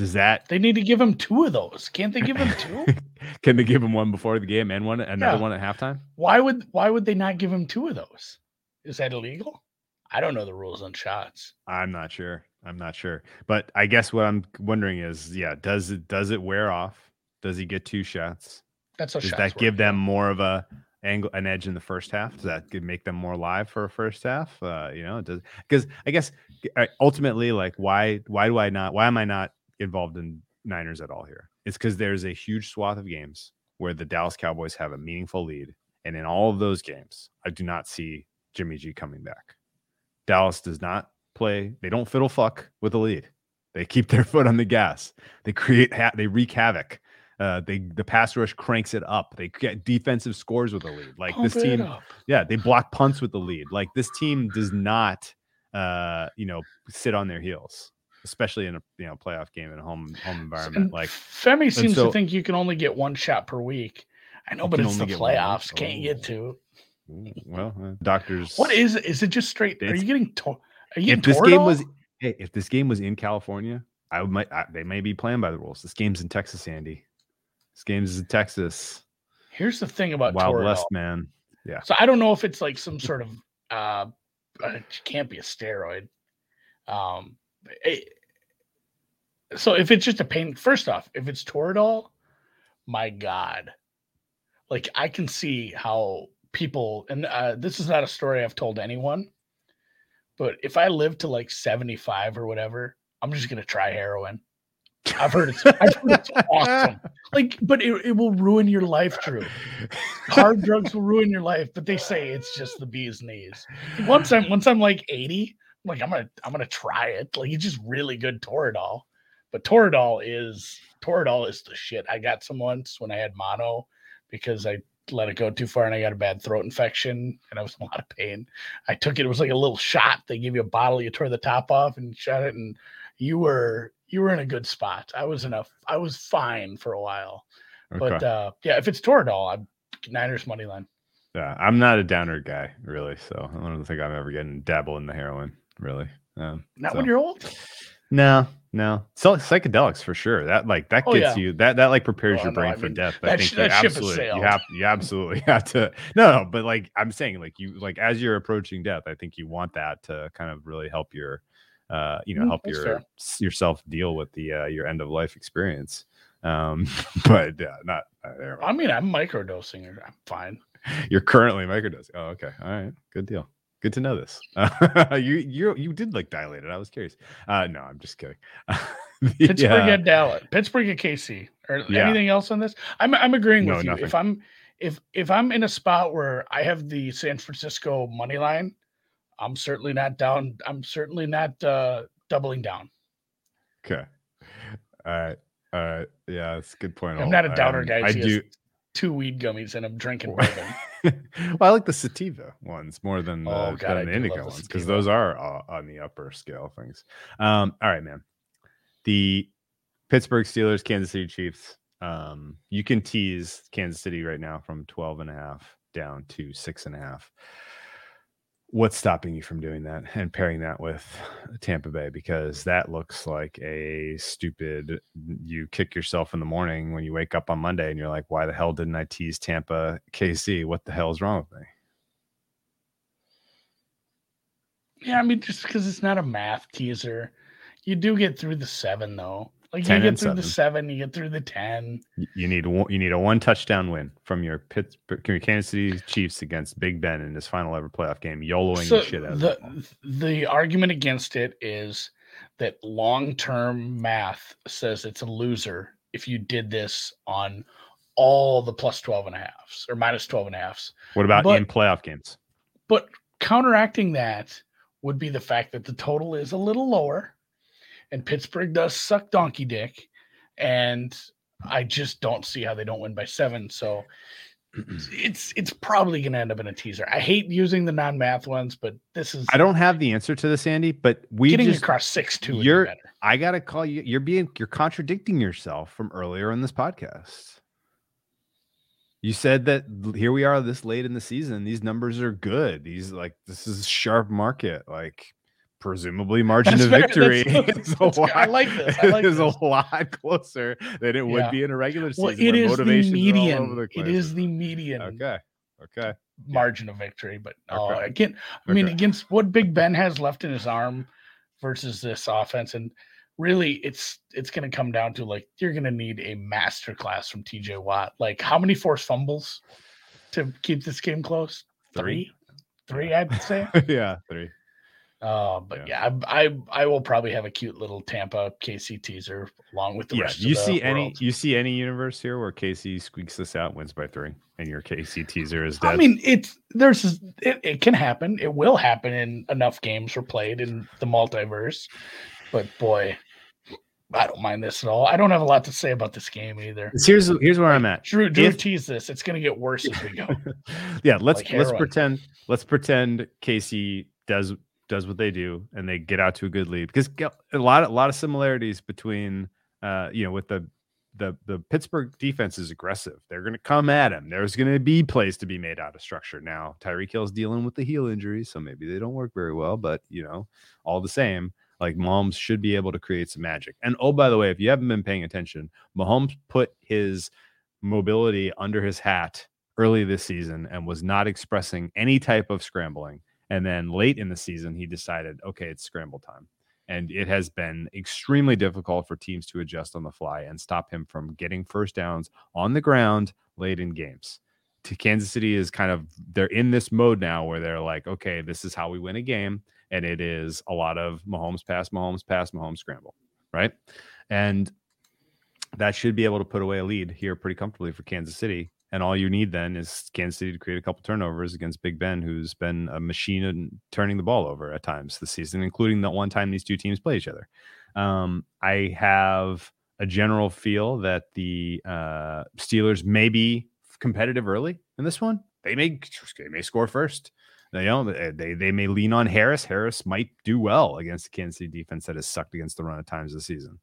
Does that They need to give him two of those. Can't they give him two? can they give him one before the game and one another Yeah. one at halftime? why would Why would they not give him two of those? Is that illegal? I don't know the rules on shots. I'm not sure. I'm not sure. But I guess what I'm wondering is, yeah, does it does it wear off? Does he get two shots? That's how Does that give them more of a angle an edge in the first half? Does that make them more live for a first half? Uh, you know, does because I guess uh, ultimately, like, why why do I not why am I not involved in Niners at all here? It's because there's a huge swath of games where the Dallas Cowboys have a meaningful lead, and in all of those games, I do not see Jimmy G coming back. Dallas does not play; they don't fiddle fuck with the lead. They keep their foot on the gas. They create ha- they wreak havoc. Uh, they the pass rush cranks it up. They get defensive scores with the lead. Like Pump this team, yeah, they block punts with the lead. Like this team does not, uh, you know, sit on their heels, especially in a you know playoff game in a home home environment. And Like Femi seems so- to think you can only get one shot per week. I know, but it's the playoffs. Can't Oh. get two? well, uh, doctors. What is it? Is it just straight? Are you getting to- Are you getting if this game was hey, if this game was in California, I would might I, they may be playing by the rules. This game's in Texas, Andy. This game's in Texas. Here's the thing about Wild Toradol. West, man. Yeah. So I don't know if it's like some sort of uh, uh, it can't be a steroid. Um, so if it's just a pain, first off, if it's Toradol, my God, like I can see how people, and uh, this is not a story I've told anyone, but if I live to like 75 or whatever, I'm just gonna try heroin. I've heard it's, I've heard it's awesome. Like, but it, it will ruin your life, Drew hard drugs will ruin your life, but they say it's just the bee's knees. Once I'm once I'm like 80, I'm like I'm gonna I'm gonna try it. Like it's just really good Toradol. But Toradol is Toradol is the shit. I got some once when I had mono because I let it go too far and I got a bad throat infection and I was in a lot of pain. I took it, it was like a little shot. They give you a bottle, you tore the top off and shot it, and you were you were in a good spot. I was in a I was fine for a while. But uh yeah, if it's Toradol, I'm Niners money line. yeah, I'm not a downer guy, really. So I don't think I'm ever getting dabble in the heroin, really. Um, Not so- when you're old. No, no. So psychedelics for sure. That like that Oh, gets yeah. you that that like prepares Oh, your no, brain I for mean, death. I think sh- that that ship has absolutely you have you absolutely have to no, no, but like I'm saying, like you like as you're approaching death, I think you want that to kind of really help your uh you know Mm, help your fair. yourself deal with the uh your end of life experience. Um but yeah, not uh. I mean, I'm microdosing. I'm fine. You're currently microdosing. Oh, okay. All right. Good deal. Good to know this. you you you did look dilated. I was curious. Uh no, I'm just kidding. The, Pittsburgh uh, at Dallas. Pittsburgh at KC. Or Yeah. anything else on this? I'm I'm agreeing No, with you. nothing. If I'm if if I'm in a spot where I have the San Francisco money line, I'm certainly not down. I'm certainly not uh doubling down. Okay. All right. All right. Yeah, that's a good point. I'm not a downer um, guy. I do. Two weed gummies and I'm drinking bourbon. well, I like the sativa ones more than the, Oh, God, than the indica ones because those are uh, on the upper scale things. Um, all right, man. The Pittsburgh Steelers, Kansas City Chiefs. Um, you can tease Kansas City right now from 12 and a half down to six and a half. What's stopping you from doing that and pairing that with Tampa Bay? Because that looks like a stupid. You kick yourself in the morning when you wake up on Monday and you're like, why the hell didn't I tease Tampa KC? What the hell is wrong with me? yeah, I mean, just because it's not a math teaser, you do get through the seven though. Like you get through the seven. seven, you get through the ten. You need one, you need a one touchdown win from your Pittsburgh, your Kansas City Chiefs against Big Ben in his final ever playoff game, YOLOing So the shit out of the them. the argument against it is that long term math says it's a loser if you did this on all the plus 12 and a halves or minus 12 and a halves. What about but- in playoff games? But counteracting that would be the fact that the total is a little lower and Pittsburgh does suck donkey dick, and I just don't see how they don't win by seven. So it's it's probably going to end up in a teaser. I hate using the non-math ones, but this is I don't have the answer to this, Andy, but we getting just across six two. you're- better. I gotta call you. You're being you're contradicting yourself from earlier in this podcast. You said that here we are this late in the season. These numbers are good. These like this is sharp market. Like presumably margin That's of fair. victory That's- is a that's. I like this. I like is this. a lot closer than it would Yeah. be in a regular season. Well, it is the median. the It is the median okay. Okay. margin of victory. But oh, Okay. again, I mean, Okay. against what Big Ben has left in his arm versus this offense, and really, it's it's going to come down to like you're going to need a master class from T.J. Watt. Like, how many forced fumbles to keep this game close? Three, three, I'd say. yeah. Three. Uh, but yeah, I, I I will probably have a cute little Tampa KC teaser along with the yeah. rest. You of the see any world. you see any universe here where KC squeaks this out, wins by three, and your KC teaser is dead. I mean, it's there's it, it can happen. It will happen in enough games are played in the multiverse. But boy, I don't mind this at all. I don't have a lot to say about this game either. here's here's where I'm at. Drew, Drew If- teased this. It's going to get worse as we go. yeah, let's Like let's pretend let's pretend KC does does what they do and they get out to a good lead because a lot a lot of similarities between uh you know with the the the Pittsburgh defense is aggressive. They're going to come at him. There's going to be plays to be made out of structure. Now Tyreek Hill's dealing with the heel injury, so maybe they don't work very well. But you know, all the same, like Mahomes should be able to create some magic. And oh, by the way, if you haven't been paying attention, Mahomes put his mobility under his hat early this season and was not expressing any type of scrambling. And then late in the season, he decided, okay, it's scramble time. And it has been extremely difficult for teams to adjust on the fly and stop him from getting first downs on the ground late in games. To Kansas City is kind of they're in this mode now where they're like, okay, this is how we win a game. And it is a lot of Mahomes pass, Mahomes pass, Mahomes scramble, right? And that should be able to put away a lead here pretty comfortably for Kansas City. And all you need then is Kansas City to create a couple turnovers against Big Ben, who's been a machine in turning the ball over at times this season, including the one time these two teams play each other. Um, I have a general feel that the uh, Steelers may be competitive early in this one. They may they may score first. You know, they, they they may lean on Harris. Harris might do well against the Kansas City defense that has sucked against the run at times this season,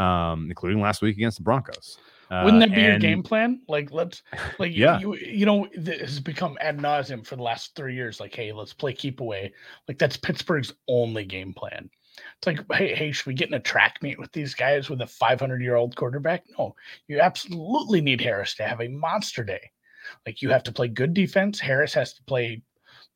um, including last week against the Broncos. Uh, Wouldn't that be your game plan? Like, let's like Yeah. you you know this has become ad nauseum for the last three years. Like, hey, let's play keep away. Like that's Pittsburgh's only game plan. It's like, hey, hey, should we get in a track meet with these guys with a 500 year old quarterback? No, you absolutely need Harris to have a monster day. Like you have to play good defense. Harris has to play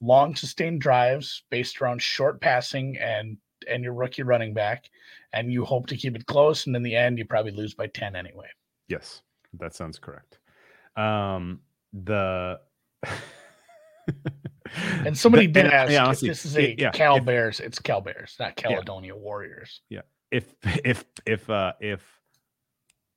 long sustained drives based around short passing and and your rookie running back, and you hope to keep it close. And in the end, you probably lose by 10 anyway. Yes, that sounds correct. Um, the And somebody the- did ask yeah, if honestly, this is a yeah, Cal if- Bears. It's Cal Bears, not Caledonia Warriors. Yeah. If if if uh if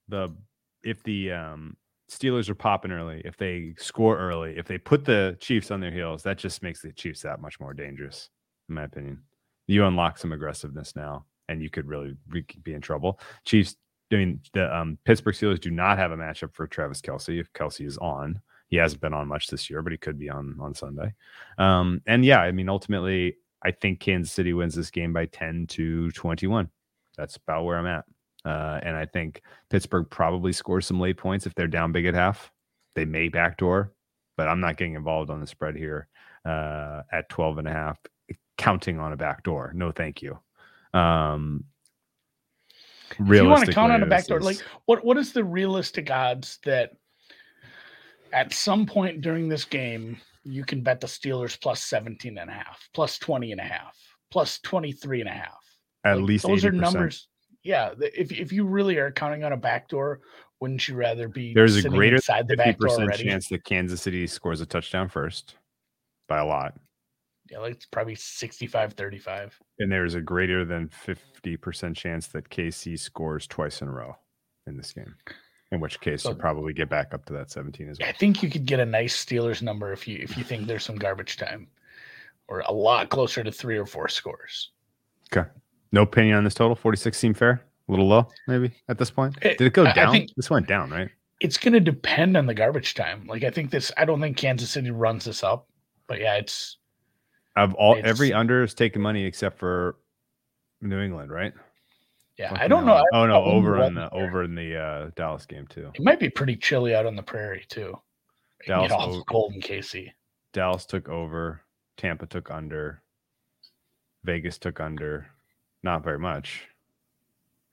the if the um Steelers are popping early, if they score early, if they put the Chiefs on their heels, that just makes the Chiefs that much more dangerous, in my opinion. You unlock some aggressiveness now, and you could really re- be in trouble. Chiefs, I mean, the um, Pittsburgh Steelers do not have a matchup for Travis Kelce if Kelce is on. He hasn't been on much this year, but he could be on on Sunday. Um, and yeah, I mean, ultimately, I think Kansas City wins this game by 10 to 21. That's about where I'm at. Uh, and I think Pittsburgh probably scores some late points if they're down big at half. They may backdoor, but I'm not getting involved on the spread here uh, at 12 and a half, counting on a backdoor. No, thank you. Um, If you want to count on a this backdoor, like what what is the realistic odds that at some point during this game you can bet the Steelers plus 17 and a half, plus 20 and a half, plus 23 and a half? at Like, least those 80%. are numbers. Yeah, if if you really are counting on a backdoor, wouldn't you rather be There's a greater inside the Fifty backdoor percent already? chance that Kansas City scores a touchdown first by a lot. Yeah, like it's probably 65 35. And there's a greater than 50% chance that KC scores twice in a row in this game. In which case, So- you probably get back up to that 17 as well. I think you could get a nice Steelers number if you if you think there's some garbage time, or a lot closer to three or four scores. Okay. No opinion on this total. 46 seem fair. A little low, maybe at this point. Eh, Did it go I- down? this went down, right? It's going to depend on the garbage time. Like I think this. I don't think Kansas City runs this up, but yeah, it's Of all It's- every under is taking money except for New England, right? yeah. I don't know. Oh no, over in the over in the uh, Dallas game too. It might be pretty chilly out on the prairie too. Dallas get over- cold in KC. Dallas took over. Tampa took under. Vegas took under. Not very much.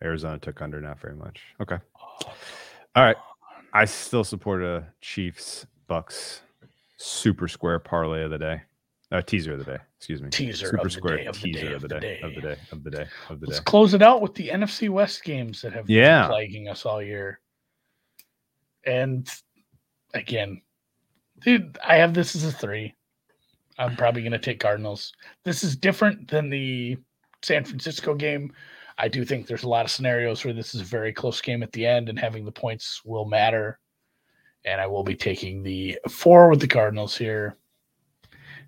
Arizona took under. Not very much. Okay. All right. I still support a Chiefs Bucks super square parlay of the day. Uh, teaser of the day. Excuse me. Teaser super of the square day, of the teaser day, of the day, of the day of the day of the day. Let's close it out with the NFC West games that have Yeah. been plaguing us all year. And again, dude, I have this as a three. I'm probably going to take Cardinals. This is different than the San Francisco game. I do think there's a lot of scenarios where this is a very close game at the end and having the points will matter. And I will be taking the four with the Cardinals here,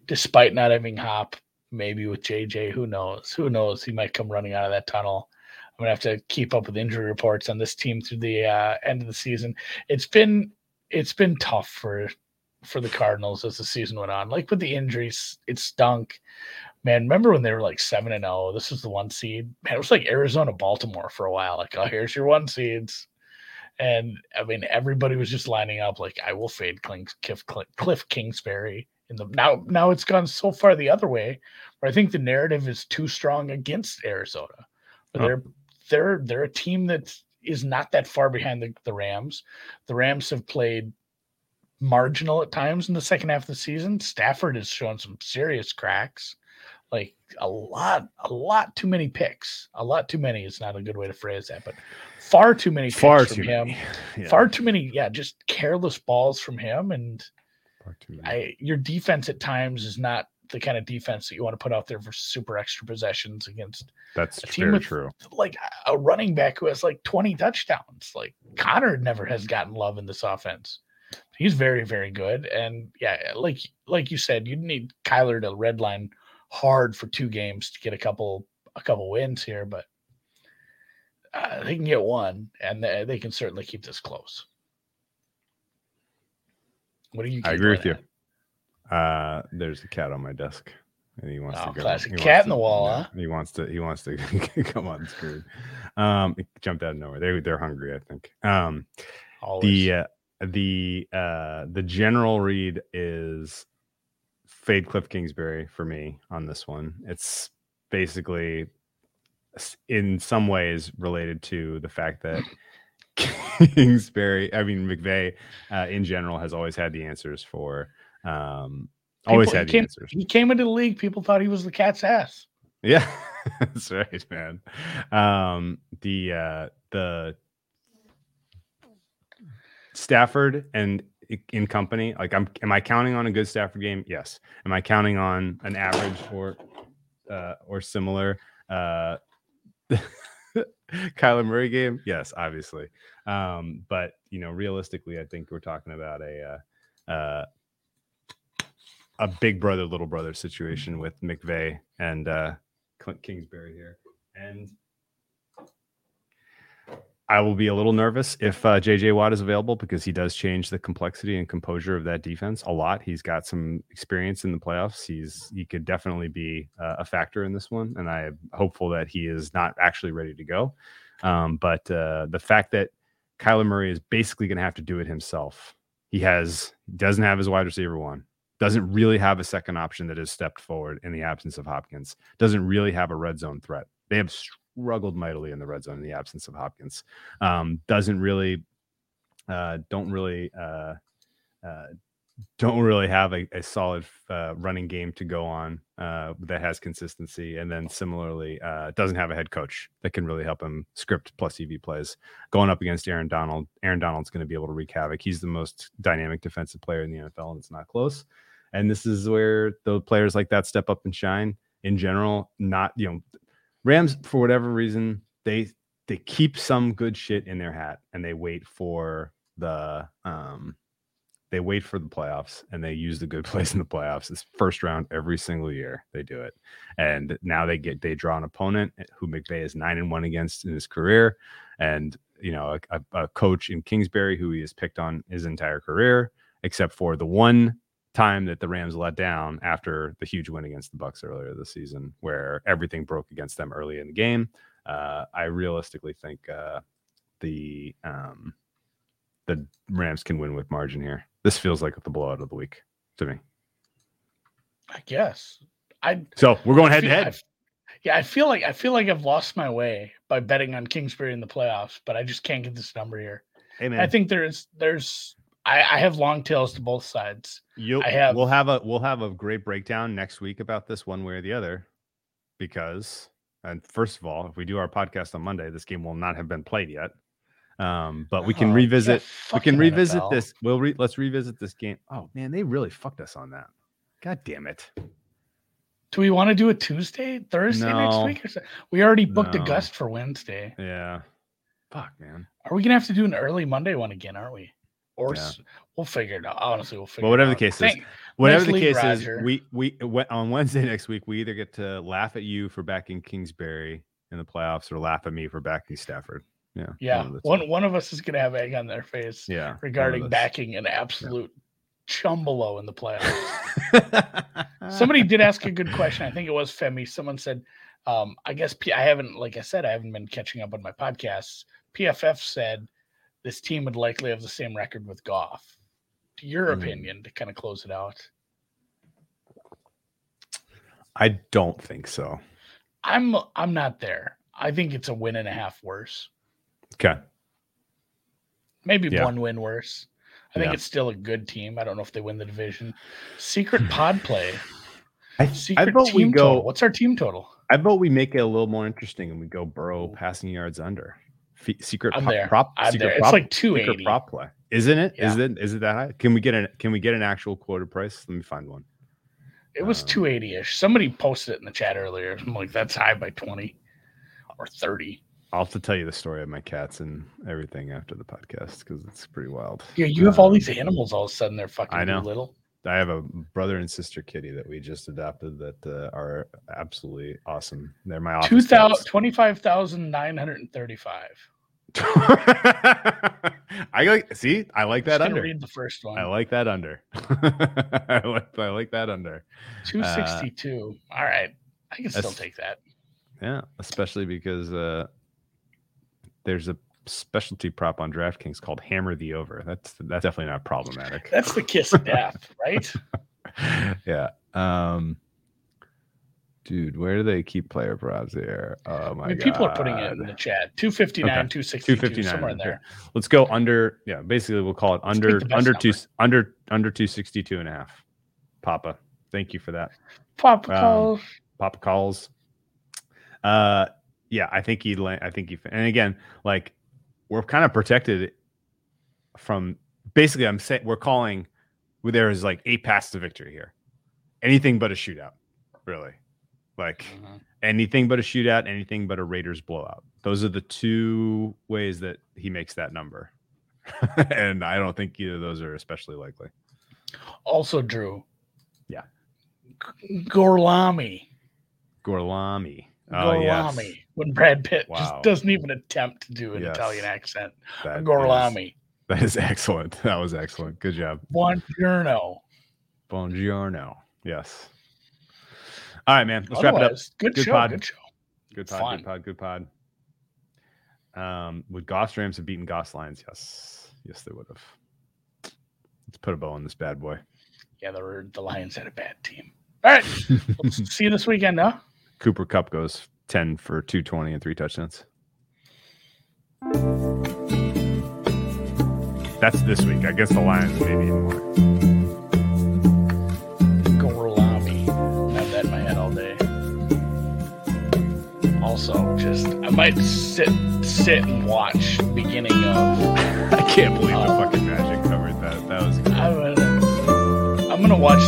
despite not having Hop. Maybe with JJ, who knows? Who knows? He might come running out of that tunnel. I'm gonna have to keep up with injury reports on this team through the uh, end of the season. It's been it's been tough for for the Cardinals as the season went on. Like with the injuries, it stunk. Man, remember when they were like seven and zero? This was the one seed. Man, it was like Arizona, Baltimore for a while. Like, oh, here's your one seeds, and I mean, everybody was just lining up. Like, I will fade Kliff, Kliff Kingsbury. In the now, now it's gone so far the other way, where I think the narrative is too strong against Arizona. But Oh. they're they're they're a team that is not that far behind the, the Rams. The Rams have played marginal at times in the second half of the season. Stafford has shown some serious cracks. Like a lot, a lot too many picks. A lot too many is not a good way to phrase that, but far too many Far picks too him. many. Yeah, Far too many, yeah, just careless balls from him. And far too many. I your defense at times is not the kind of defense that you want to put out there for super extra possessions against That's a team very with- true. like a running back who has like 20 touchdowns. Like Conner never has gotten love in this offense. He's very, very good. And yeah, like like you said, you need Kyler to redline hard for two games to get a couple a couple wins here, but uh, they can get one, and they, they can certainly keep this close. What do you? I agree with you. Uh, there's a cat on my desk, and he wants Oh, to go. classic he cat in the wall, yeah, huh? He wants to. He wants to come on screen. Um, it jumped out of nowhere. They they're hungry, I think. Um. Always. the uh, the uh the general read is fade Kliff Kingsbury for me on this one. It's basically in some ways related to the fact that Kingsbury, I mean McVay, uh, in general has always had the answers for um always People- had the came- answers. he came into the league. People thought he was the cat's ass. Yeah, that's right, man. Um, the uh, the Stafford and in company, like I'm, am I counting on a good Stafford game? Yes. Am I counting on an average or uh, or similar uh, Kyler Murray game? Yes, obviously. Um, but you know, realistically, I think we're talking about a uh, uh, a big brother little brother situation with McVay and uh, Clint Kingsbury here, and I will be a little nervous if uh, JJ Watt is available because he does change the complexity and composure of that defense a lot. He's got some experience in the playoffs. He's he could definitely be uh, a factor in this one, and I am hopeful that he is not actually ready to go. Um, but uh, the fact that Kyler Murray is basically going to have to do it himself. He has doesn't have his wide receiver one. Doesn't really have a second option that has stepped forward in the absence of Hopkins. Doesn't really have a red zone threat. They have struggled mightily in the red zone in the absence of Hopkins. Um, doesn't really, uh, don't really, uh, uh, don't really have a, a solid uh, running game to go on uh, that has consistency. And then similarly, uh, doesn't have a head coach that can really help him script plus EV plays. Going up against Aaron Donald, Aaron Donald's going to be able to wreak havoc. He's the most dynamic defensive player in the NFL, and it's not close. And this is where the players like that step up and shine. In general, not you know, Rams for whatever reason they they keep some good shit in their hat and they wait for the um They wait for the playoffs and they use the good plays in the playoffs. It's first round every single year. They do it, and now they get they draw an opponent who McVay is nine and one against in his career, and you know a, a coach in Kingsbury who he has picked on his entire career, except for the one time that the Rams let down after the huge win against the Bucks earlier this season, where everything broke against them early in the game. Uh, I realistically think uh, the um, the Rams can win with margin here. This feels like the blowout of the week to me. I guess. I So we're going I head to head. I yeah, I feel like I feel like I've lost my way by betting on Kingsbury in the playoffs, but I just can't get this number here. Hey man, I think there's there's I, I have long tails to both sides. You'll, I have- we'll have a we'll have a great breakdown next week about this one way or the other, because and first of all, if we do our podcast on Monday, this game will not have been played yet. Um, but we can Oh, revisit. yeah, We can revisit NFL. this. We'll re, let's revisit this game. Oh man, they really fucked us on that. God damn it. Do we want to do it Tuesday, Thursday next week? Or so? We already booked No. a gust for Wednesday. Yeah. Fuck man. Are we gonna have to do an early Monday one again? Aren't we? Or Yeah. we'll figure it out. Honestly, we'll figure. Well, whatever it the case is, Whatever the case Roger. is, we we on Wednesday next week we either get to laugh at you for backing Kingsbury in the playoffs or laugh at me for backing Stafford. Yeah. Yeah, one of one one of us is gonna have egg on their face Yeah. regarding backing an absolute chumbalo in the playoffs. Somebody did ask a good question. I think it was Femi. Someone said, um, I guess P- I haven't, like I said, I haven't been catching up on my podcasts. PFF said this team would likely have the same record with Goff. Your Hmm. opinion to kind of close it out. I don't think so. I'm I'm not there. I think it's a win and a half worse. Okay. Maybe Yeah. one win worse. I think Yeah. it's still a good team. I don't know if they win the division. Secret pod play. I, I Secret vote we go. total. What's our team total? I vote we make it a little more interesting and we go Burrow passing yards under. Fe- secret I'm prop, there. prop I'm secret there. prop, It's like secret 280. prop play, isn't it? Is Yeah. it? Is it that high? Can we get an Can we get an actual quoted price? Let me find one. It was Um, 280 ish. Somebody posted it in the chat earlier. I'm like, that's high by 20 or 30. I'll have to tell you the story of my cats and everything after the podcast because it's pretty wild. Yeah, you have all Um, these animals all of a sudden. They're fucking I know. little. I have a brother and sister kitty that we just adopted that uh, are absolutely awesome. They're my office 2000 25,935. I like see. I like that under. read the first one. I like that under. I like I like that under. 262. all right. I can still take that. Yeah, especially because uh, there's a specialty prop on DraftKings called Hammer the Over. That's that's definitely not problematic. That's the kiss of death, right? yeah. Um dude, where do they keep player props here? Oh my I mean, god. people are putting it in the chat. 259, Okay. 262, 259, somewhere in there. Let's go under yeah, basically we'll call it Let's under under two under under 262 and a half. Papa. Thank you for that. Pop Um, calls. Papa calls. Uh, yeah, I think he. I think he. And again, like we're kind of protected from. Basically, I'm saying we're calling. where There is like eight paths to victory here. Anything but a shootout, really. Like Mhm. anything but a shootout, anything but a Raiders blowout. Those are the two ways that he makes that number. and I don't think either of those are especially likely. Also, Drew. Yeah. G- Gorlami. Gorlami. Oh, Gorlami. yes. When Brad Pitt Wow. just doesn't even attempt to do an Yes. Italian accent. That is- Gorlami. That is excellent. That was excellent. Good job. Buongiorno. Buongiorno. Yes. All right, man. Let's wrap it up. Otherwise, Good, Good show. pod. Good show. Good pod. fun. Good pod. Good pod. Um, would Goff Rams have beaten Goff Lions? Yes. Yes, they would have. Let's put a bow on this bad boy. Yeah, the were the Lions had a bad team. All right. Let's see you this weekend, huh? Cooper Kupp goes 10 for 220 and three touchdowns. That's this week. I guess the Lions maybe even more. Also, just I might sit sit and watch beginning of I can't believe the fucking Magic covered that. That was good. I'm gonna, I'm gonna watch